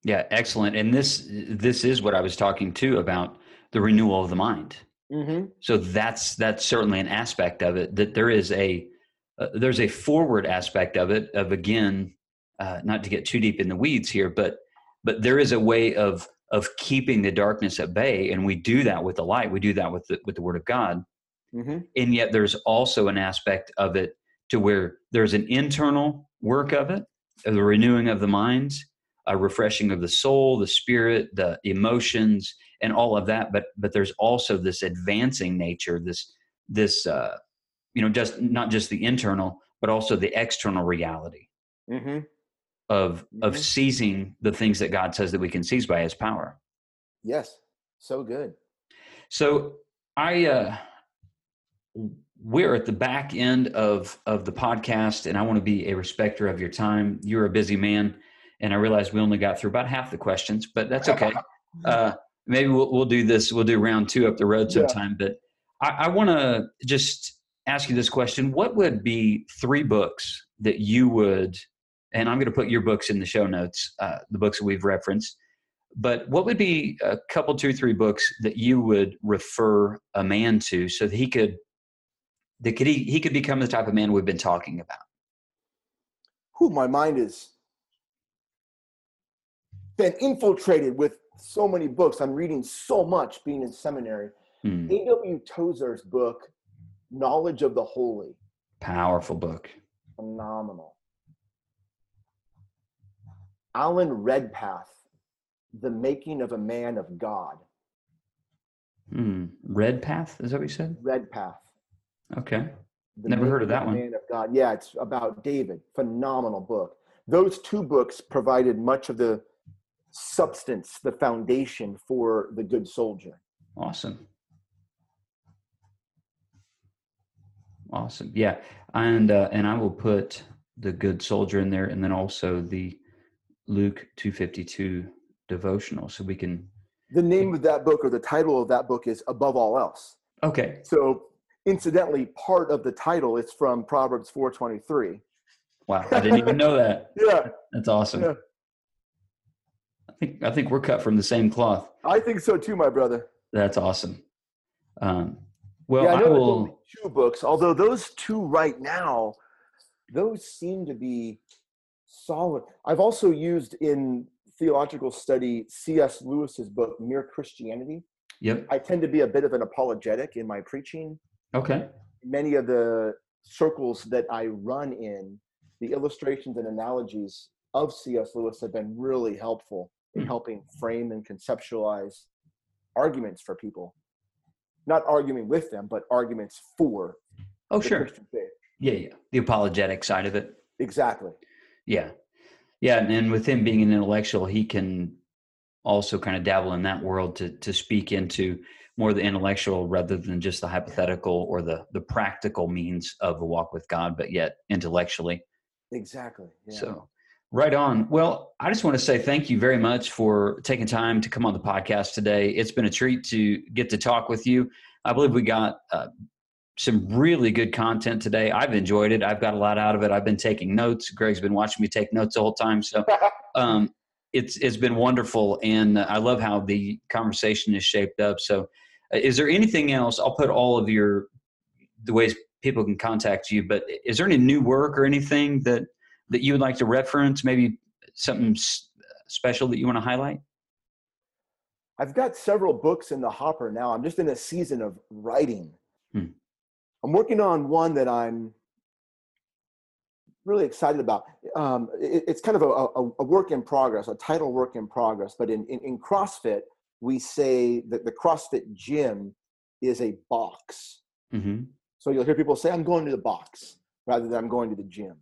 Yeah, excellent. And this this is what I was talking to about the renewal of the mind. Mm-hmm. So that's that's certainly an aspect of it. That there is a uh, there's a forward aspect of it. Of again, uh, not to get too deep in the weeds here, but but there is a way of of keeping the darkness at bay, and we do that with the light. We do that with the with the Word of God. Mm-hmm. And yet, there's also an aspect of it to where there's an internal work of it, of the renewing of the minds, a refreshing of the soul, the spirit, the emotions, and all of that. But but there's also this advancing nature, this this uh, you know just not just the internal, but also the external reality mm-hmm. of mm-hmm. of seizing the things that God says that we can seize by His power. Yes, so good. So I. Uh, we're at the back end of of the podcast and i want to be a respecter of your time you're a busy man and i realize we only got through about half the questions but that's okay uh, maybe we'll, we'll do this we'll do round two up the road sometime yeah. but i, I want to just ask you this question what would be three books that you would and i'm going to put your books in the show notes uh, the books that we've referenced but what would be a couple two three books that you would refer a man to so that he could that could he, he could become the type of man we've been talking about who my mind is been infiltrated with so many books i'm reading so much being in seminary hmm. aw tozer's book knowledge of the holy powerful book phenomenal alan redpath the making of a man of god hmm. redpath is that what you said redpath Okay. The Never heard of that one. Man of God. Yeah, it's about David. Phenomenal book. Those two books provided much of the substance, the foundation for the good soldier. Awesome. Awesome. Yeah. And uh, and I will put the good soldier in there and then also the Luke 252 devotional so we can the name of that book or the title of that book is above all else okay so incidentally part of the title is from proverbs 423 wow i didn't even know that yeah that's awesome yeah. I think i think we're cut from the same cloth i think so too my brother that's awesome um, well yeah, I, I will two books although those two right now those seem to be solid i've also used in theological study cs lewis's book mere christianity Yep. I tend to be a bit of an apologetic in my preaching. Okay. Many of the circles that I run in, the illustrations and analogies of C.S. Lewis have been really helpful in helping frame and conceptualize arguments for people. Not arguing with them, but arguments for. Oh, sure. Yeah, yeah. The apologetic side of it. Exactly. Yeah. Yeah. And with him being an intellectual, he can also kind of dabble in that world to to speak into more the intellectual rather than just the hypothetical or the the practical means of a walk with God, but yet intellectually. Exactly. Yeah. So right on. Well, I just want to say thank you very much for taking time to come on the podcast today. It's been a treat to get to talk with you. I believe we got uh, some really good content today. I've enjoyed it. I've got a lot out of it. I've been taking notes. Greg's been watching me take notes the whole time. So um, it's it's been wonderful, and I love how the conversation is shaped up. So uh, is there anything else? I'll put all of your the ways people can contact you, but is there any new work or anything that that you would like to reference? Maybe something special that you want to highlight? I've got several books in the hopper now. I'm just in a season of writing. Hmm. I'm working on one that I'm really excited about. Um, it, it's kind of a, a, a, work in progress, a title work in progress. But in, in, in CrossFit, we say that the CrossFit gym is a box. Mm-hmm. So you'll hear people say, I'm going to the box rather than I'm going to the gym.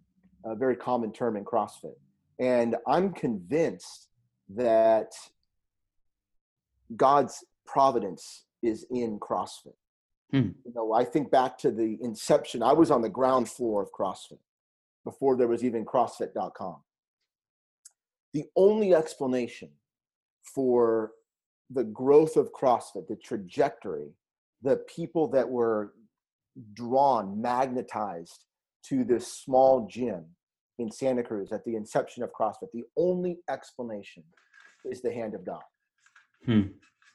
A very common term in CrossFit. And I'm convinced that God's providence is in CrossFit. Hmm. You know, I think back to the inception. I was on the ground floor of CrossFit before there was even CrossFit.com. The only explanation for the growth of CrossFit, the trajectory, the people that were drawn, magnetized to this small gym in Santa Cruz at the inception of CrossFit, the only explanation is the hand of God. Hmm.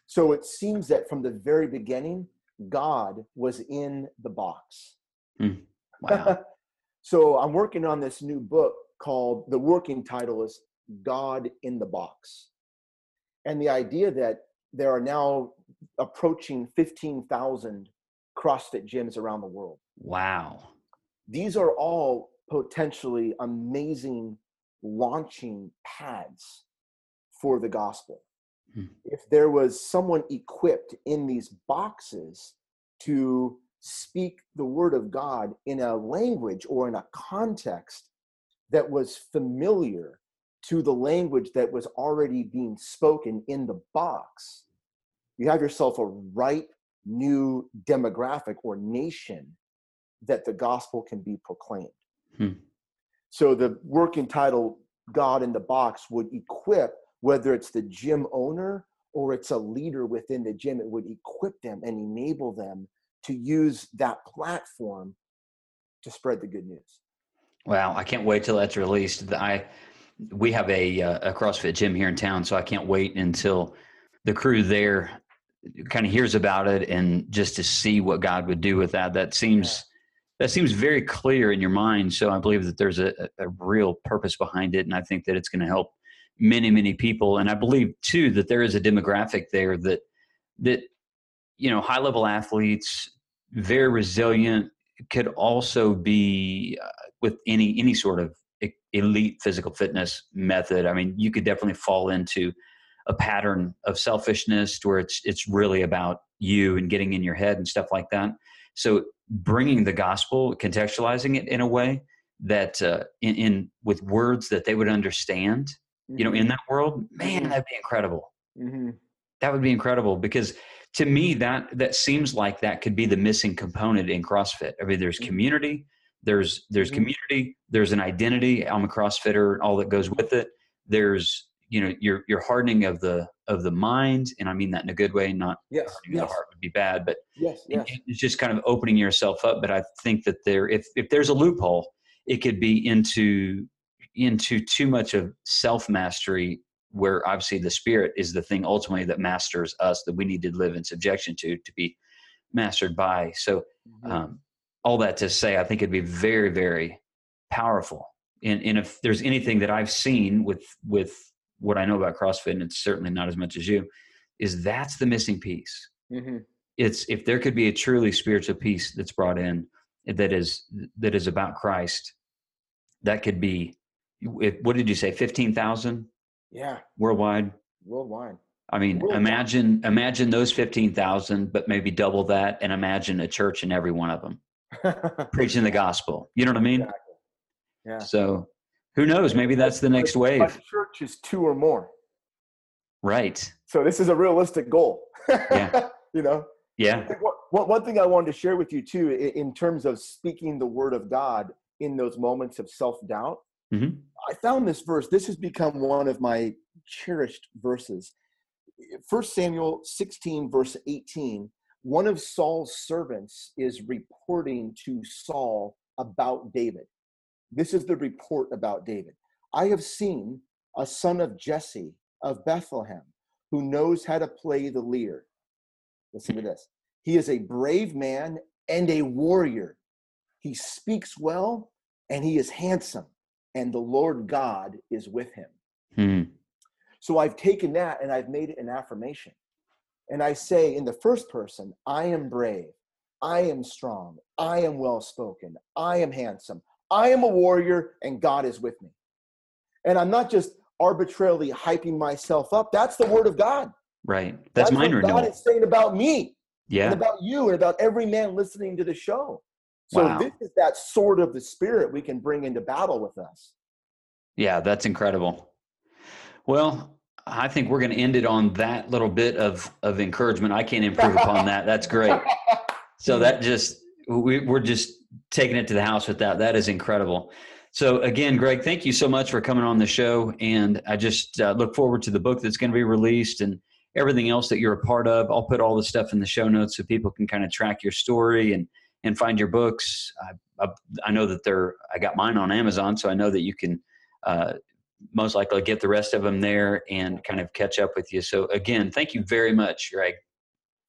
So it seems that from the very beginning, God was in the box. Hmm. Wow. so I'm working on this new book called, the working title is God in the Box. And the idea that there are now approaching 15,000 CrossFit gyms around the world. Wow. These are all potentially amazing launching pads for the gospel. Hmm. If there was someone equipped in these boxes to speak the word of God in a language or in a context that was familiar to the language that was already being spoken in the box, you have yourself a ripe new demographic or nation that the gospel can be proclaimed. Hmm. So the working title, God in the Box, would equip, whether it's the gym owner or it's a leader within the gym, it would equip them and enable them to use that platform to spread the good news. Wow, I can't wait till that's released. I we have a uh, a CrossFit gym here in town, so I can't wait until the crew there kind of hears about it and just to see what God would do with that. That seems that seems very clear in your mind. So I believe that there's a, a real purpose behind it, and I think that it's going to help many many people. And I believe too that there is a demographic there that that you know high level athletes, very resilient, could also be uh, with any any sort of elite physical fitness method. I mean, you could definitely fall into a pattern of selfishness where it's it's really about you and getting in your head and stuff like that. So bringing the gospel, contextualizing it in a way that uh, in, in with words that they would understand, mm-hmm. you know, in mm-hmm. that world, man, mm-hmm. that'd be incredible. Mm-hmm. That would be incredible because to me that that seems like that could be the missing component in CrossFit. I mean, there's mm-hmm. community, there's there's community, there's an identity. I'm a CrossFitter, all that goes with it. There's you know your your hardening of the of the mind and i mean that in a good way not yes, yes. the heart would be bad but yes, yes. it's just kind of opening yourself up but i think that there if if there's a loophole it could be into into too much of self mastery where obviously the spirit is the thing ultimately that masters us that we need to live in subjection to to be mastered by so mm-hmm. um, all that to say i think it'd be very very powerful and, and if there's anything that i've seen with with what I know about CrossFit, and it's certainly not as much as you, is that's the missing piece. Mm-hmm. It's if there could be a truly spiritual piece that's brought in that is that is about Christ, that could be. What did you say? Fifteen thousand? Yeah. Worldwide. Worldwide. I mean, Worldwide. imagine imagine those fifteen thousand, but maybe double that, and imagine a church in every one of them preaching the gospel. You know what I mean? Exactly. Yeah. So who knows? Maybe that's the next wave. Church is two or more. Right. So this is a realistic goal. Yeah. you know. Yeah. One, one thing I wanted to share with you too, in terms of speaking the word of God in those moments of self doubt, mm-hmm. I found this verse. This has become one of my cherished verses. First Samuel 16, verse 18. One of Saul's servants is reporting to Saul about David. This is the report about David. I have seen a son of Jesse of Bethlehem who knows how to play the lyre. Listen to this. He is a brave man and a warrior. He speaks well and he is handsome, and the Lord God is with him. Hmm. So I've taken that and I've made it an affirmation. And I say in the first person, I am brave, I am strong, I am well spoken, I am handsome, I am a warrior and God is with me. And I'm not just arbitrarily hyping myself up. That's the word of God. Right. That's, That's mind what renewal. God is saying about me. Yeah. About you and about every man listening to the show. So wow. this is that sword of the spirit we can bring into battle with us. Yeah, that's incredible. Well, I think we're going to end it on that little bit of of encouragement. I can't improve upon that. That's great. So that just we, we're just taking it to the house with that. That is incredible. So again, Greg, thank you so much for coming on the show, and I just uh, look forward to the book that's going to be released and everything else that you're a part of. I'll put all the stuff in the show notes so people can kind of track your story and and find your books. I, I, I know that they're. I got mine on Amazon, so I know that you can uh, most likely get the rest of them there and kind of catch up with you. So again, thank you very much, Greg.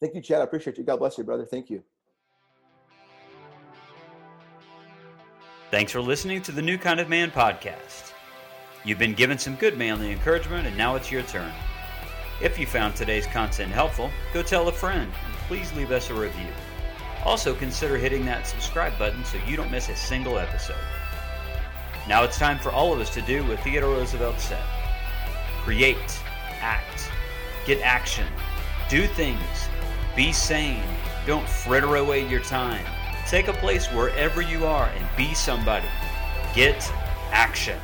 Thank you, Chad. I appreciate you. God bless you, brother. Thank you. Thanks for listening to the New Kind of Man podcast. You've been given some good manly encouragement, and now it's your turn. If you found today's content helpful, go tell a friend and please leave us a review. Also, consider hitting that subscribe button so you don't miss a single episode. Now it's time for all of us to do what Theodore Roosevelt said create, act, get action, do things, be sane, don't fritter away your time. Take a place wherever you are and be somebody. Get action.